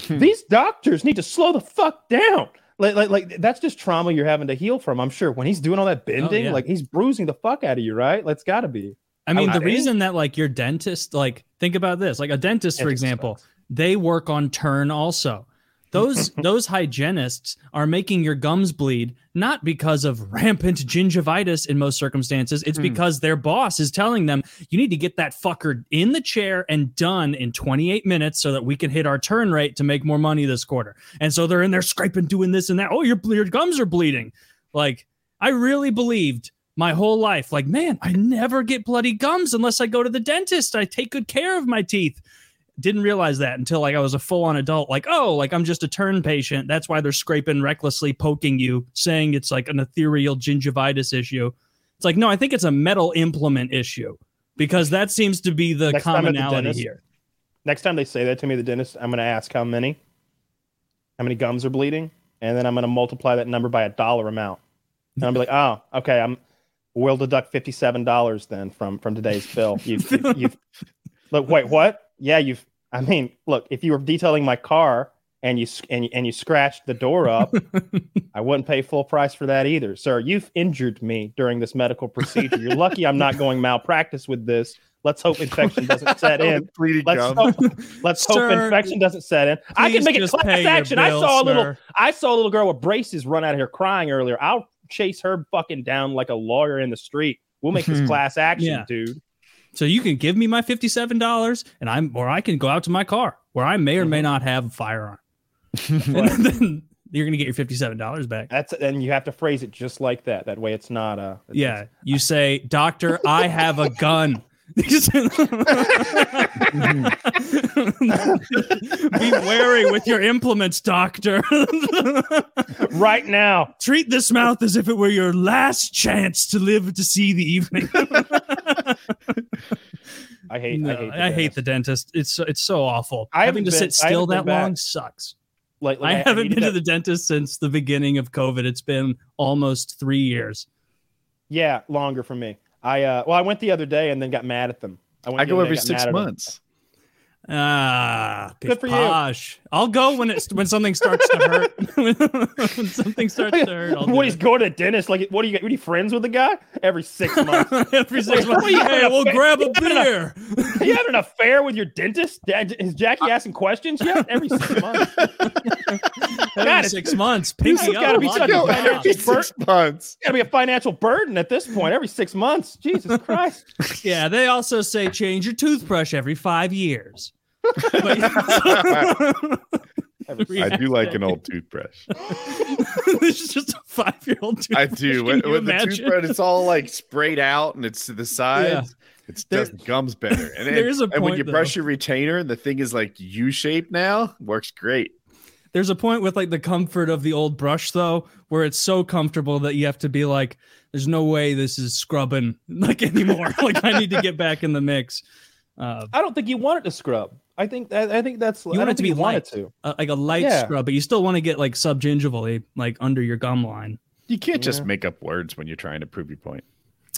These doctors need to slow the fuck down. Like, like, like that's just trauma you're having to heal from. I'm sure when he's doing all that bending, yeah. like he's bruising the fuck out of you, right? That's got to be. I mean, the reason that like your dentist, like, think about this, like a dentist, for example, they work on turn also. Those those hygienists are making your gums bleed not because of rampant gingivitis in most circumstances. It's Hmm. because their boss is telling them you need to get that fucker in the chair and done in 28 minutes so that we can hit our turn rate to make more money this quarter. And so they're in there scraping, doing this and that. Oh, your your gums are bleeding. Like I really believed my whole life, like man, I never get bloody gums unless I go to the dentist. I take good care of my teeth didn't realize that until like I was a full on adult. Like, oh, like I'm just a turn patient. That's why they're scraping recklessly, poking you, saying it's like an ethereal gingivitis issue. It's like, no, I think it's a metal implement issue because that seems to be the Next at the commonality dentist- here. Next time they say that to me, the dentist, I'm going to ask how many, how many gums are bleeding, and then I'm going to multiply that number by a dollar amount, and I'll be like, oh, okay, I'm. We'll deduct fifty-seven dollars then from from today's bill. You've, you've, you've look. Wait, what? Yeah, you've. I mean, look. If you were detailing my car and you and you, and you scratched the door up, I wouldn't pay full price for that either, sir. You've injured me during this medical procedure. You're lucky I'm not going malpractice with this, Let's hope infection doesn't set in. Let's hope, let's hope infection doesn't set in. I can make it class action. I bill, saw a little sir. I saw a little girl with braces run out of here crying earlier. I'll chase her fucking down like a lawyer in the street. We'll make this class action, Yeah. dude. So you can give me my fifty-seven dollars, and I'm, or I can go out to my car where I may or may uh-huh. not have a firearm, and then you're gonna get your fifty-seven dollars back. That's and you have to phrase it just like that. That way, it's not uh, a Yeah, you say, "Doctor, I have a gun." Mm-hmm. Be wary with your implements, doctor. right now. Treat this mouth as if it were your last chance to live to see the evening. I hate. No, I hate. I hate the dentist. It's so- it's so awful. I Having to been- sit still that long back. sucks. Like, like I haven't been to that- the dentist since the beginning of COVID. It's been almost three years. Yeah, longer for me. I uh, well, I went the other day and then got mad at them. went I go every six mad at them. months. Ah, Good for you. I'll go when it's when something starts to hurt. when something starts to hurt, I'll do what he's it. going to dentist? Like, what are you? What are you friends with the guy? Every six months. Every six months. You Hey, we'll fa- grab a you having a- beer. You having an affair with your dentist? Is Jackie asking questions yet? Every six months. Every it's- six months. This Pinky has gotta be such a down. financial every six months. Got to be a financial burden at this point. Every six months. Jesus Christ. Yeah, they also say change your toothbrush every five years. I do like an old toothbrush. this is just a five-year-old toothbrush. I do. Can When, you when the imagine? toothbrush, it's all like sprayed out and it's to the sides. It's There- just gums better. And, there is a and when point, you brush your retainer, the thing is like U shaped now. Works great. There's a point with like the comfort of the old brush though, where it's so comfortable that you have to be like, "There's no way this is scrubbing like anymore. like I need to get back in the mix." Uh, I don't think you want it to scrub. I think that I think that's. I want it to be you want light. it to. uh, like a light Yeah. scrub, but you still want to get like subgingivally, like under your gum line. You can't just make up words when you're trying to prove your point.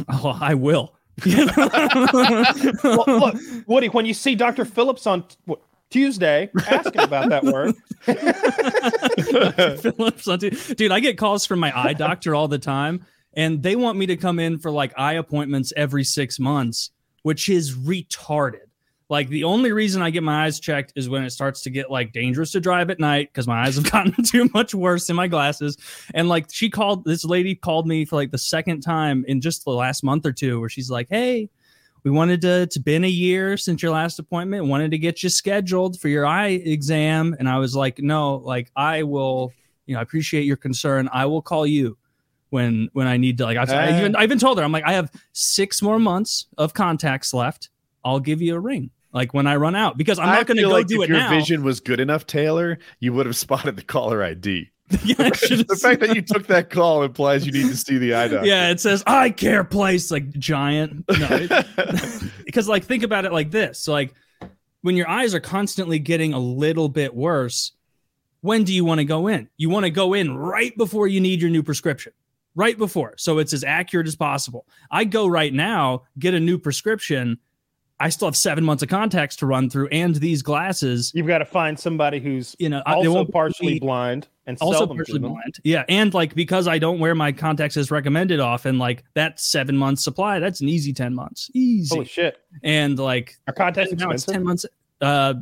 Oh, I will. Well, look, Woody, when you see Dr. Phillips on what, Tuesday, asking about that word. Phillips dude, I get calls from my eye doctor all the time, and they want me to come in for like eye appointments every six months, which is retarded. Like the only reason I get my eyes checked is when it starts to get like dangerous to drive at night because my eyes have gotten too much worse in my glasses. And like she called this lady called me for like the second time in just the last month or two, where she's like, "Hey, we wanted to it's been a year since your last appointment wanted to get you scheduled for your eye exam. And i was like no like i will you know i appreciate your concern. I will call you when when i need to like I, I even i even told her i'm like i have six more months of contacts left. I'll give you a ring like when i run out because i'm I not going to go like do if it your now. Your vision was good enough, Taylor, you would have spotted the caller ID. Yeah, the fact that you took that call implies you need to see the eye doctor. yeah it says i care place like giant. No it- because like think about it like this so like when your eyes are constantly getting a little bit worse when do you want to go in? You want to go in right before you need your new prescription. Right before so it's as accurate as possible. I go right now get a new prescription i still have seven months of contacts to run through and these glasses You've got to find somebody who's you know also partially be- blind and sell also them to partially them. blind. Yeah, and like because I don't wear my contacts as recommended often, like that seven months supply, that's an easy ten months, easy. Holy shit! and like our contacts now it's expensive? ten months. Uh,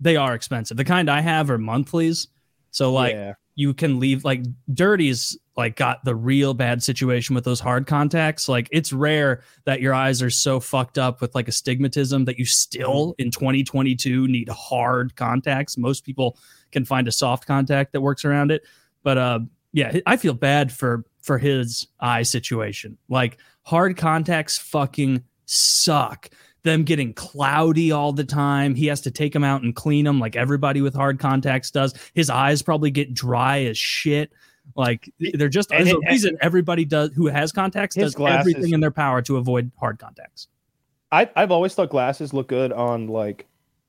they are expensive. The kind I have are monthlies, so like yeah. you can leave. Like Dirty's like got the real bad situation with those hard contacts. Like it's rare that your eyes are so fucked up with like astigmatism that you still in 2022 need hard contacts. Most people can find a soft contact that works around it, but uh, yeah, I feel bad for for his eye situation. Like hard contacts fucking suck. Them getting cloudy all the time. He has to take them out and clean them like everybody with hard contacts does. His eyes probably get dry as shit. Like they're just And there's a reason everybody does who has contacts does glasses- everything in their power to avoid hard contacts. I, I've always thought glasses look good on like,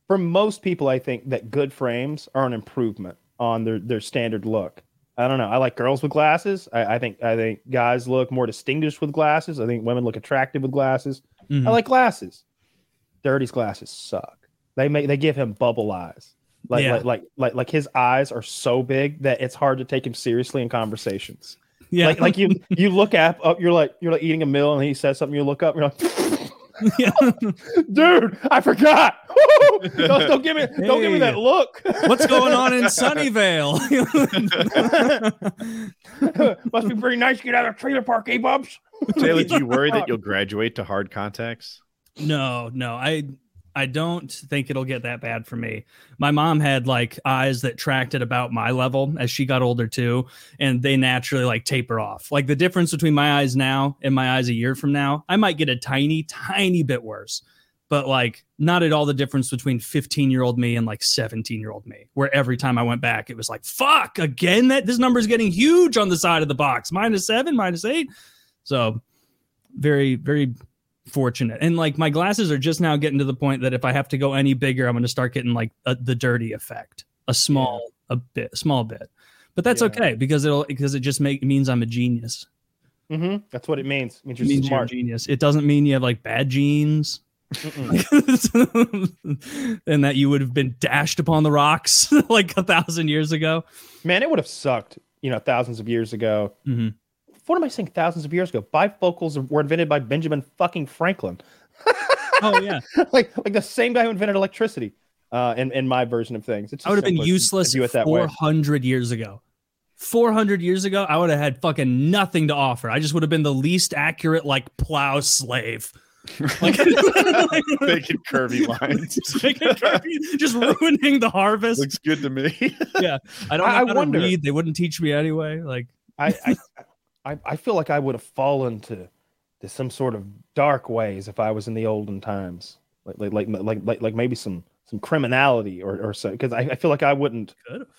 for most people, I think that good frames are an improvement on their their standard look. I don't know. I like girls with glasses. I, I think I think guys look more distinguished with glasses. I think women look attractive with glasses. Mhm. I like glasses. Dirty's glasses suck. They make they give him bubble eyes. Like, Yeah. like like like like his eyes are so big that it's hard to take him seriously in conversations. yeah, Like like you you look up up you're like you're like eating a meal and he says something you look up you're like Dude, I forgot. don't, don't give me don't give me that look. What's going on in Sunnyvale? Must be pretty nice to get out of trailer park, eh, Bubs? Taylor, do you worry that you'll graduate to hard contacts? No, no, I I don't think it'll get that bad for me. My mom had like eyes that tracked at about my level as she got older too, and they naturally like taper off. Like the difference between my eyes now and my eyes a year from now, I might get a tiny, tiny bit worse. But like not at all the difference between 15 year old me and like 17 year old me, where every time I went back, it was like, fuck, again, that this number is getting huge on the side of the box. Minus seven, minus eight. So very, very fortunate. And like my glasses are just now getting to the point that if I have to go any bigger, I'm going to start getting like a, the dirty effect, a small, a bit, a small bit. But that's Yeah. okay because it'll because it just make means I'm a genius. Mm-hmm. That's what it means. It means you're means smart. you're genius. It doesn't mean you have like bad genes. And that you would have been dashed upon the rocks like a thousand years ago. Man, it would have sucked, you know, thousands of years ago. Mhm. What am I saying? Thousands of years ago, bifocals were invented by Benjamin fucking Franklin, Oh yeah, like like the same guy who invented electricity. Uh, in in my version of things, it's I would have been useless view it that way. 400 years ago. 400 years ago, I would have had fucking nothing to offer. I just would have been the least accurate, like plow slave. Like, Making curvy lines. just, making curvy- just ruining the harvest. Looks good to me. Yeah, I don't know I- I how to wonder- read. They wouldn't teach me anyway. Like, I, I I I feel like I would have fallen to to some sort of dark ways if I was in the olden times, like like like like like, like maybe some some criminality or or so. Because I, I feel like I wouldn't. could have.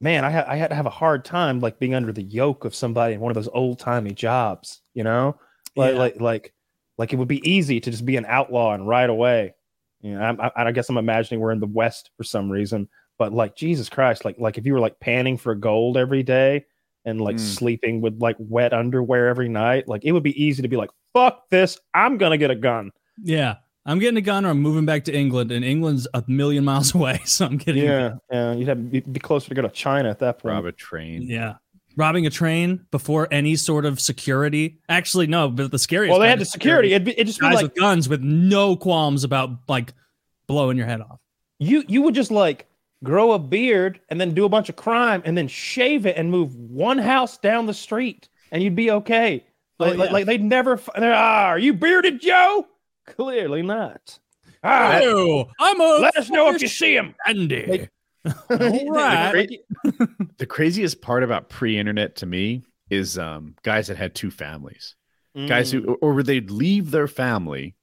Man, I had I had to have a hard time like being under the yoke of somebody in one of those old timey jobs. You know, like Yeah. like like like it would be easy to just be an outlaw and right away. You know, I'm, I, I guess I'm imagining we're in the West for some reason, but like Jesus Christ, like like if you were like panning for gold every day and like Mm. sleeping with like wet underwear every night, like it would be easy to be like, fuck this, I'm gonna get a gun. Yeah. I'm getting a gun or I'm moving back to England, and England's a million miles away. So I'm getting Yeah, yeah, you'd have be, be closer to go to China at that point. Rob a train. Yeah. Robbing a train before any sort of security. Actually, no, but the scariest. Well, they had the of security. It'd, be, it'd just be Guys like with guns with no qualms about like blowing your head off. you you would just like grow a beard and then do a bunch of crime and then shave it and move one house down the street and you'd be okay. Like, Oh, like, yeah. like they'd never. f- they're, Ah, are you bearded, Joe? Clearly not. Ah, Ew, I'm a let us know if you see him. Andy. Like- right. Like, The craziest part about pre-internet to me is um, guys that had two families. Guys mm, who, or where they'd leave their family,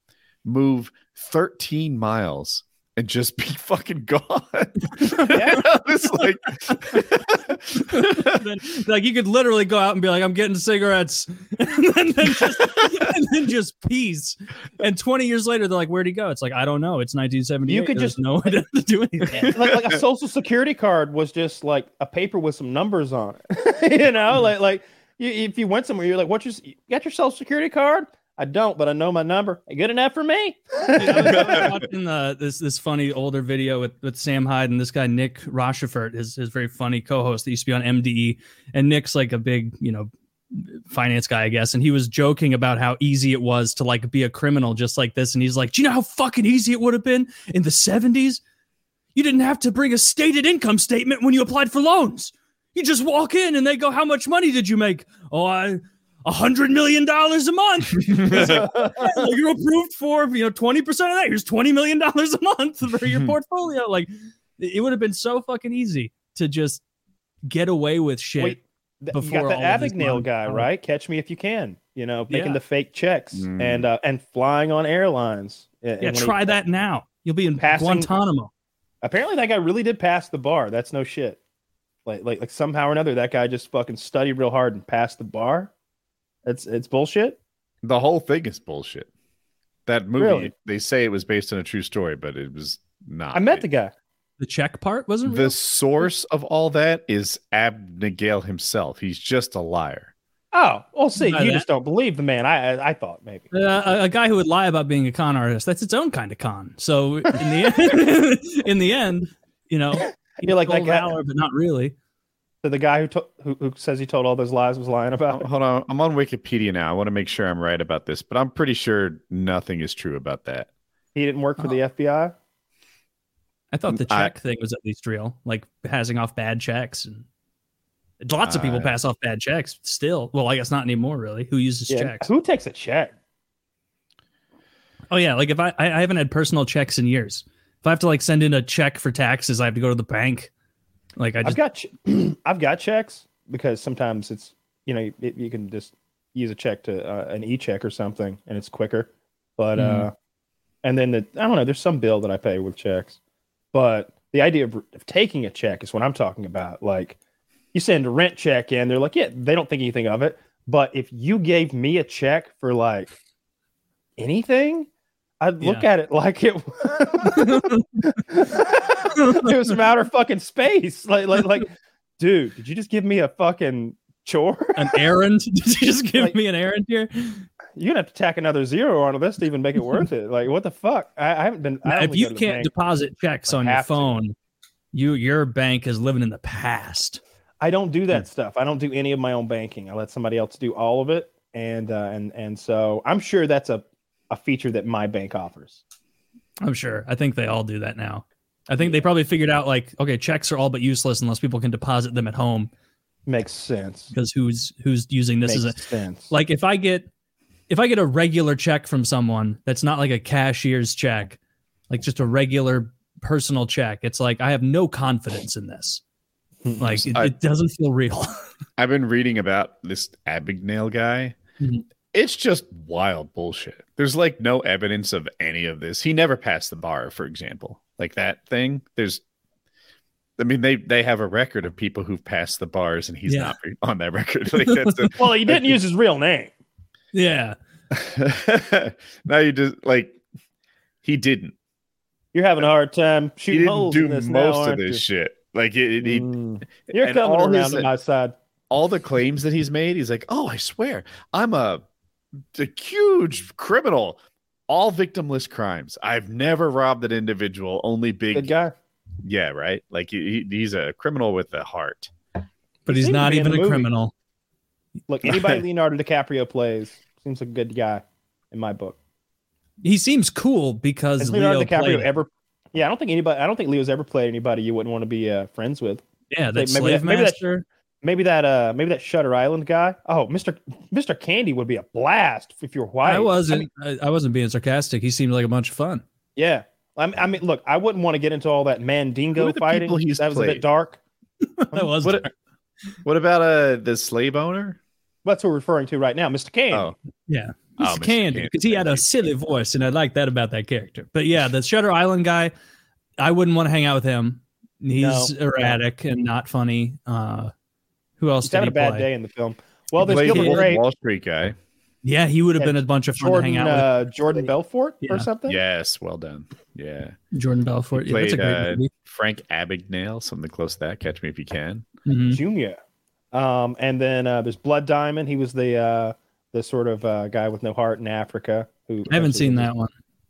move 13 miles, and just be fucking gone. Yeah. it's like Then, like you could literally go out and be like, "I'm getting cigarettes," and then, then just, and then just peace. And 20 years later, they're like, "Where'd he go?" It's like, I don't know. It's 1970. You could There's just- know way to do anything. like, like a social security card was just like a paper with some numbers on it. you know, mm-hmm. like like you, if you went somewhere, you're like, "What's your you got your social security card?" I don't, but I know my number. Good enough for me. Dude, I was, I watching uh, this this funny older video with, with Sam Hyde and this guy Nick Rochefort, his his very funny co-host that used to be on MDE, and Nick's like a big you know finance guy, I guess, and he was joking about how easy it was to like be a criminal just like this, and he's like, do you know how fucking easy it would have been in the seventies? You didn't have to bring a stated income statement when you applied for loans. You just walk in and they go, how much money did you make? Oh, I. A hundred million dollars a month well, you're approved for you know 20% of that here's 20 million dollars a month for your portfolio like it would have been so fucking easy to just get away with shit Wait, th- you before got the all Abagnale guy, power. right? Catch me if you can. You know, making Yeah. the fake checks Mm. and uh, and flying on airlines. And yeah when he- try that now you'll be in Passing- guantanamo Apparently, that guy really did pass the bar. That's no shit. Like, like, like somehow or another, that guy just fucking studied real hard and passed the bar. It's it's bullshit. the whole thing is bullshit. That movie, Really? they say it was based on a true story, but it was not. I met the guy. the check part wasn't the real? source of all that is Abagnale himself. He's just a liar. Oh, well, see, you that- just don't believe the man. I I, I thought maybe. Uh, a, a guy who would lie about being a con artist that's its own kind of con so in the end in the end you know You're like that full guy. valor, but not really So the guy who, to- who who says he told all those lies was lying about it. Hold on, I'm on Wikipedia now. I want to make sure I'm right about this, but I'm pretty sure nothing is true about that. He didn't work for the oh. FBI. I thought the mm, I- check thing was at least real, like passing off bad checks and lots of people I- pass off bad checks still. Well, I guess not anymore, really. Who uses Yeah. checks? Who takes a check? Oh yeah, like if I I I haven't had personal checks in years. If I have to like send in a check for taxes, I have to go to the bank. Like I I've got ch- I've got checks because sometimes it's you know it, you can just use a check to uh, an e-check or something and it's quicker. But uh, and then the I don't know. There's some bill that I pay with checks, but the idea of, of taking a check is what I'm talking about. Like you send a rent check in, they're like, yeah, they don't think anything of it. But if you gave me a check for like anything, I'd look at it like it, it was from outer fucking space. Like, like, like, dude, did you just give me a fucking chore? an errand. Did you just give Like- me an errand here? You're gonna have to tack another zero onto this to even make it worth it. Like, what the fuck? I, I haven't been. I if you go to the can't deposit checks on your have to. phone, you your bank is living in the past. I don't do Hmm. that stuff. I don't do any of my own banking. I let somebody else do all of it, and uh, and and so I'm sure that's a a feature that my bank offers. I'm sure. I think they all do that now. I think they probably figured out like, okay, checks are all but useless unless people can deposit them at home Makes sense. because who's who's using this Makes as a sense. like if I get if I get a regular check from someone that's not like a cashier's check, like just a regular personal check, it's like I have no confidence in this. Like it, I- it doesn't feel real. I've been reading about this Abagnale guy. Mhm. It's just wild bullshit. There's like no evidence of any of this. He never passed the bar, for example. Like that thing. There's I mean, they they have a record of people who've passed the bars, and he's Yeah. not on that record. Like that's a, well, he didn't use his real name. yeah. now you just like he didn't. You're having a hard time He shooting didn't holes do in this most now, of this you? shit. Like it, it- he, Mm. You're coming all around his- to my side. all the claims that he's made, he's like, "Oh, I swear, I'm a, a huge criminal. All victimless crimes. I've never robbed an individual. Only big, Good guy. yeah, right. Like he, he- he's a criminal with a heart. But He he's not even a movie. criminal. Look, anybody Leonardo DiCaprio plays seems like a good guy in my book. He seems cool because Has Leonardo Leo DiCaprio ever? Yeah, I don't think anybody. I don't think Leo's ever played anybody you wouldn't want to be uh, friends with. Yeah, that maybe that- slave maybe that- master. Maybe that. Uh, maybe that Shutter Island guy. Oh, Mister Mister Candie would be a blast if you're white. I wasn't. I I, mean, I, wasn't being sarcastic. He seemed like a bunch of fun. yeah. I mean, I mean, look, I wouldn't want to get into all that Mandingo are fighting. people he's that was a bit dark. that was. What? What about uh the slave owner? That's what we're referring to right now, Mister Candie. Oh, Yeah. Oh, Mr. Mr. Candie, Candie, because he had a silly voice, and I like that about that character. But yeah, the Shutter Island guy, I wouldn't want to hang out with him. He's No, erratic and not funny. Uh, who else He's did having he a bad play? day in the film. Well, he there's played Gilbert the Grape, Wall Street guy. Yeah, he would have been a bunch of fun to hang Jordan, out with. uh, Jordan Belfort Yeah. or something. Yes, well done. Yeah, Jordan Belfort. he Yeah, that's a played, great uh, movie. Frank Abagnale, something close to that. Catch me if you can. Mhm. Junior. Um, and then uh, there's Blood Diamond. He was the uh, the sort of uh, guy with no heart in Africa. Who I haven't seen that one.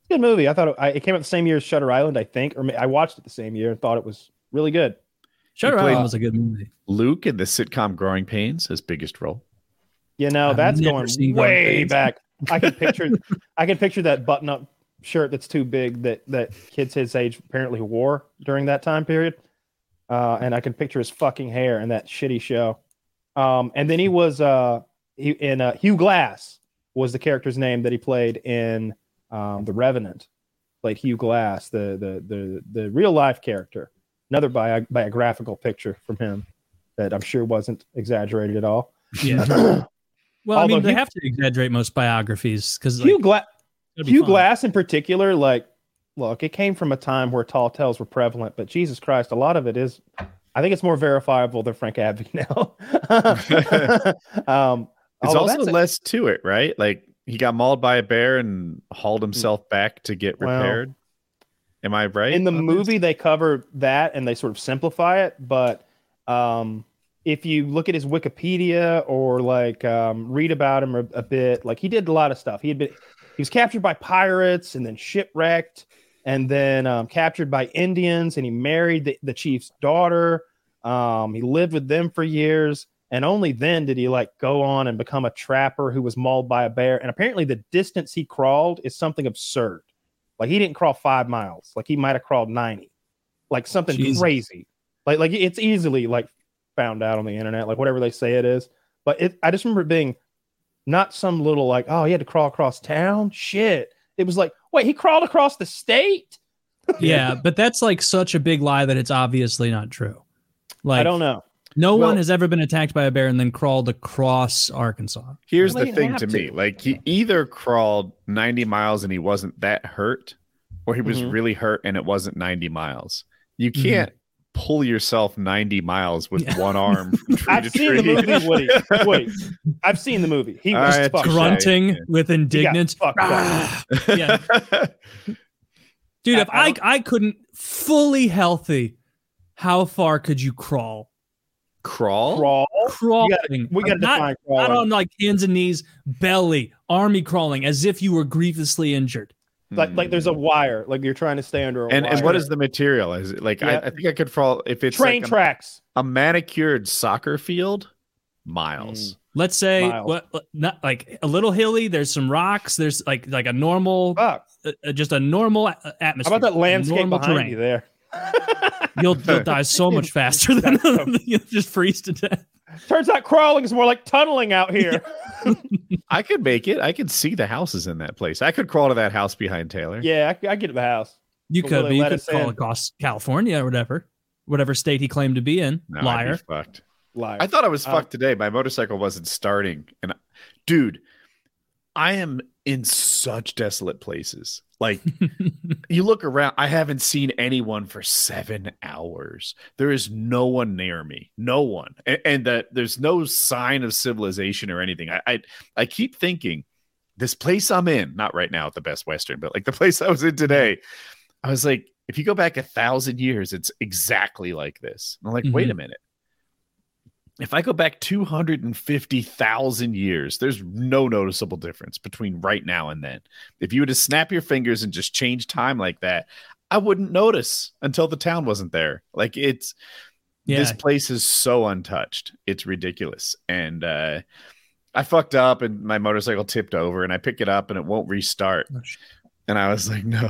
Good movie. I thought it, I, it came out the same year as Shutter Island, I think, or ma- I watched it the same year and thought it was really good. Shutter played- Island was a good movie. Luke in the sitcom Growing Pains, his biggest role. You know, I've that's going way back. I can picture, I can picture that button-up shirt that's too big that that kids his age apparently wore during that time period, uh, and I can picture his fucking hair in that shitty show. Um, and then he was uh, he, in uh, Hugh Glass was the character's name that he played in um, The Revenant. Played Hugh Glass, the the the the real life character. Another bio- biographical picture from him that I'm sure wasn't exaggerated at all. Yeah. Well, I mean, they Hugh- have to exaggerate most biographies because Hugh, Gla- Hugh Glass. Glass in particular, like, look, it came from a time where tall tales were prevalent, but Jesus Christ, a lot of it is. I think it's more verifiable than Frank Abagnale. um, There's although also that's a- less to it, right? Like he got mauled by a bear and hauled himself back to get Well, repaired. Am I right? in the movie they cover that and they sort of simplify it but um if you look at his wikipedia or like um, read about him a, a bit like he did a lot of stuff he had been he was captured by pirates and then shipwrecked and then um, captured by indians and he married the, the chief's daughter Um, he lived with them for years, and only then did he like go on and become a trapper who was mauled by a bear. And apparently, the distance he crawled is something absurd. Like he didn't crawl five miles. Like he might have crawled ninety. Like something Jesus. crazy. Like like it's easily like found out on the internet. Like whatever they say it is. But it, I just remember it being not some little like, oh, he had to crawl across town. Shit. It was like, wait, he crawled across the state. yeah, but that's like such a big lie that it's obviously not true. Like I don't know. No Well- one has ever been attacked by a bear and then crawled across Arkansas. Here's Well, the thing have to me: like he either crawled 90 miles and he wasn't that hurt, or he was Mhm. really hurt and it wasn't 90 miles. You Mhm. can't pull yourself 90 miles with Yeah. one arm. From tree I've to seen the movie, Woody. Wait, I've seen the movie. He was right, fucked touche. up. Grunting Yeah. with He got indignance. Ah! Yeah. Dude, if I- I I, I couldn't fully healthy, how far could you crawl? Crawl? Crawl. Crawling. We got to not, define not on like hands and knees, belly, army crawling, as if you were grievously injured. like like there's a wire. Like you're trying to stay under a and wire. and what is the material? Is it like Yeah. I, I think I could fall if it's train like tracks? a manicured soccer field, miles. Let's say Miles. what not like a little hilly. There's some rocks. There's like like a normal, uh, uh, just a normal a- How atmosphere. about that landscape behind terrain. you there? You'll, you'll die so much faster than you'll just freeze to death. Turns out crawling is more like tunneling out here. I could make it. I could see the houses in that place. I could crawl to that house behind Taylor. yeah, I, I get to the house. You But could, but you could us call in? across California or whatever, whatever state he claimed to be in. No, I'd Liar. fucked. Liar. I thought I was Uh, fucked today. My motorcycle wasn't starting, and I- dude, I am in such desolate places. Like you look around, I haven't seen anyone for seven hours. There is no one near me, no one, and, and that there's no sign of civilization or anything. I, I I keep thinking this place I'm in, not right now at the Best Western, but like the place I was in today. I was like, if you go back a thousand years, it's exactly like this. And I'm like, wait a mm-hmm. minute if I go back 250,000 years, there's no noticeable difference between right now and then. If you were to snap your fingers and just change time like that, I wouldn't notice until the town wasn't there. Like it's Yeah. this place is so untouched. It's ridiculous. And uh I fucked up and my motorcycle tipped over and I pick it up and it won't restart. Oh. And I was like, no,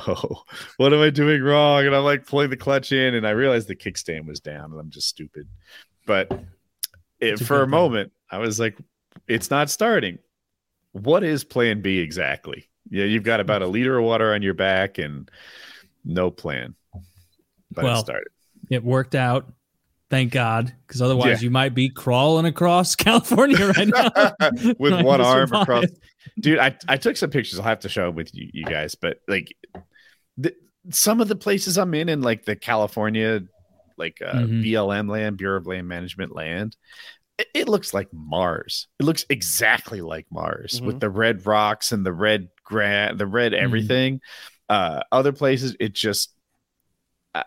what am I doing wrong? And I'm like pulling the clutch in and I realized the kickstand was down and I'm just stupid. But it, for a moment, I was like, it's not starting. What is plan B exactly? Yeah, you've got about a liter of water on your back and no plan. But Well, it started. It worked out. Thank God, because otherwise Yeah. you might be crawling across California right now with one arm survive. across. Dude, I, I took some pictures. I'll have to show them with you, you guys. But like the, some of the places I'm in, in like the California, like uh, Mhm. BLM land, Bureau of Land Management land, it, it looks like Mars. It looks exactly like Mars with Mhm. the red rocks and the red gra- the red everything. Uh, other places, it just I,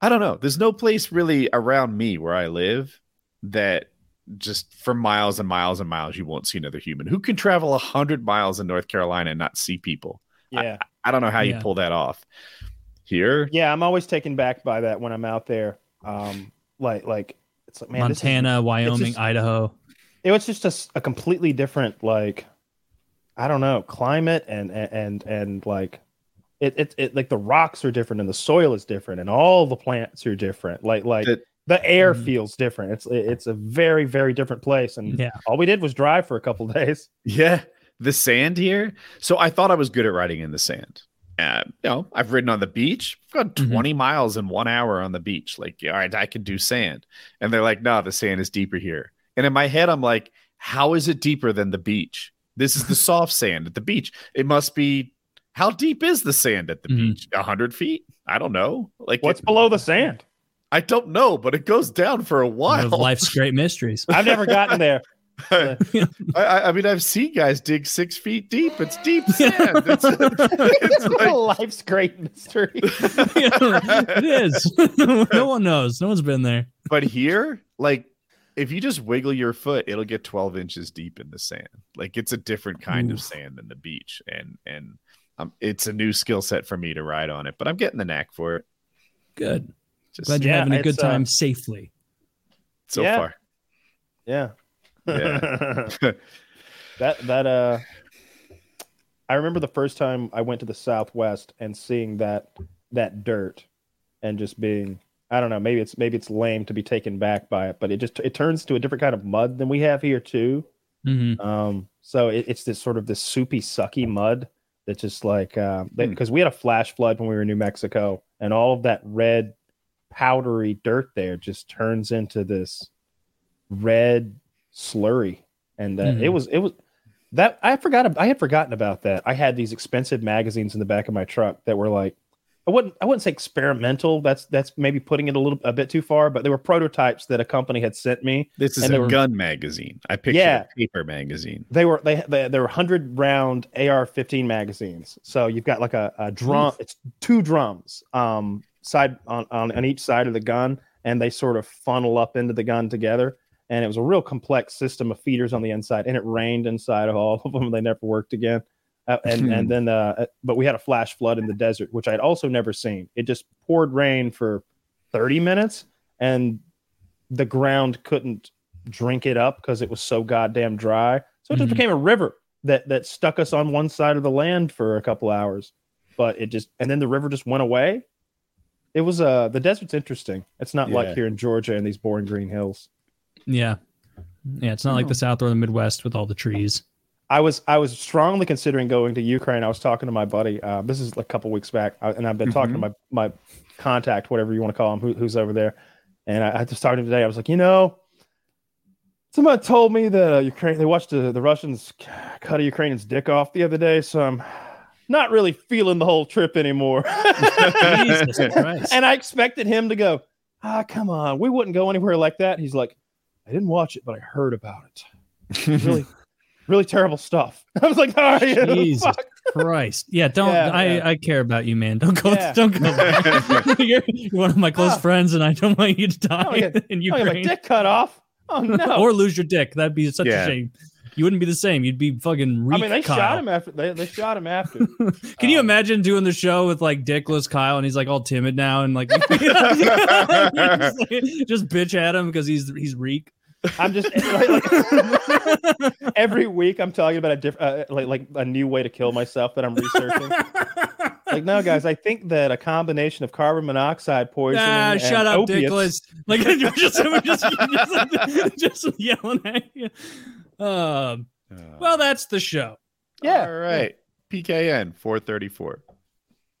I don't know. There's no place really around me where I live that just for miles and miles and miles you won't see another human. Who can travel a hundred miles in North Carolina and not see people? Yeah. I don't know how you pull that off. Here, Yeah, I'm always taken back by that when I'm out there. Um, like, like it's like, man, this is- Montana, Wyoming, just- Idaho. it was just a completely different, like, I don't know, climate and and and, and like, it, it it like the rocks are different and the soil is different and all the plants are different. Like like The- the air Mhm. feels different. It's it's a very very different place. And Yeah. all we did was drive for a couple days. Yeah, the sand here. So I thought I was good at riding in the sand. Uh, you know, I've ridden on the beach. I've gone Mhm. 20 miles in one hour on the beach. Like, all right, I can do sand. And they're like, no, the sand is deeper here. And in my head, I'm like, how is it deeper than the beach? This is the soft sand at the beach. It must be. How deep is the sand at the Mhm. beach? A hundred feet? I don't know. Like, What's it- below the sand? I don't know, but it goes down for a while. life's great mysteries. I've never gotten there. I, I I mean, I've seen guys dig six feet deep. It's deep sand. It's, it's like, Life's great mystery. it is. no one knows. No one's been there. but here, like, if you just wiggle your foot, it'll get 12 inches deep in the sand. Like, it's a different kind of sand than the beach, and and um, it's a new skill set for me to ride on it. But I'm getting the knack for it. Good. Just Glad you're Yeah, having a good it's, uh, time safely. so Yeah. far. Yeah. Yeah. that that uh I remember the first time I went to the Southwest and seeing that that dirt and just being I don't know, maybe it's maybe it's lame to be taken back by it, but it just it turns to a different kind of mud than we have here too. Mhm. Um, so it, it's this sort of this soupy, sucky mud that just like Hmm. because we had a flash flood when we were in New Mexico, and all of that red, powdery dirt there just turns into this red slurry, and uh, it Mhm. was it was that I forgot I had forgotten about that. I had these expensive magazines in the back of my truck that were like. I wouldn't. I wouldn't say experimental. That's that's maybe putting it a little a bit too far. But they were prototypes that a company had sent me, This is a were- gun magazine. I picked Yeah. a paper magazine. they were they they, they were hundred round AR-15 magazines. So you've got like a, a drum. It's two drums, um, side on, on on each side of the gun, and they sort of funnel up into the gun together. And it was a real complex system of feeders on the inside, and it rained inside of all of them. They never worked again. Uh, and and then, uh, but we had a flash flood in the desert, which I'd also never seen. It just poured rain for thirty minutes, and the ground couldn't drink it up because it was so goddamn dry. So it just Mhm. became a river that that stuck us on one side of the land for a couple hours. But it just and then the river just went away. It was uh the desert's interesting. It's not Yeah. like here in Georgia and these boring green hills. Yeah. Yeah, it's not like the South or the Midwest with all the trees. I was I was strongly considering going to Ukraine. I was talking to my buddy. Uh, this is a couple weeks back, uh, and I've been talking to my my contact, whatever you want to call him, who, who's over there. And I, I just talked to him today. I was like, you know, somebody told me that uh, Ukraine they watched the, the Russians cut a Ukrainian's dick off the other day, so I'm not really feeling the whole trip anymore. Jesus Christ. and I expected him to go, ah, come on, we wouldn't go anywhere like that. He's like, I didn't watch it, but I heard about it. Really, really terrible stuff. I was like, all right, Jesus fuck. Christ. Yeah, don't Yeah, I yeah. I care about you, man. Don't go Yeah. don't go you're, you're one of my close Ah. friends and I don't want you to die Oh, yeah. in Oh, yeah, my Ukraine. dick cut off. Oh no! or lose your dick. That'd be such Yeah. a shame. You wouldn't be the same. You'd be fucking I mean, they Kyle. shot him after. They, they shot him after. Can you Um, imagine doing the show with like dickless Kyle and he's like all timid now and like just, just bitch at him because he's he's reek. I'm just like, like, every week I'm talking about a different, uh, like like a new way to kill myself that I'm researching. like, no, guys, I think that a combination of carbon monoxide poisoning. Ah, and shut up, opiates- dickless. Like just, just, just, just yelling at you. Um, well, that's the show. Yeah. All right. PKN 434.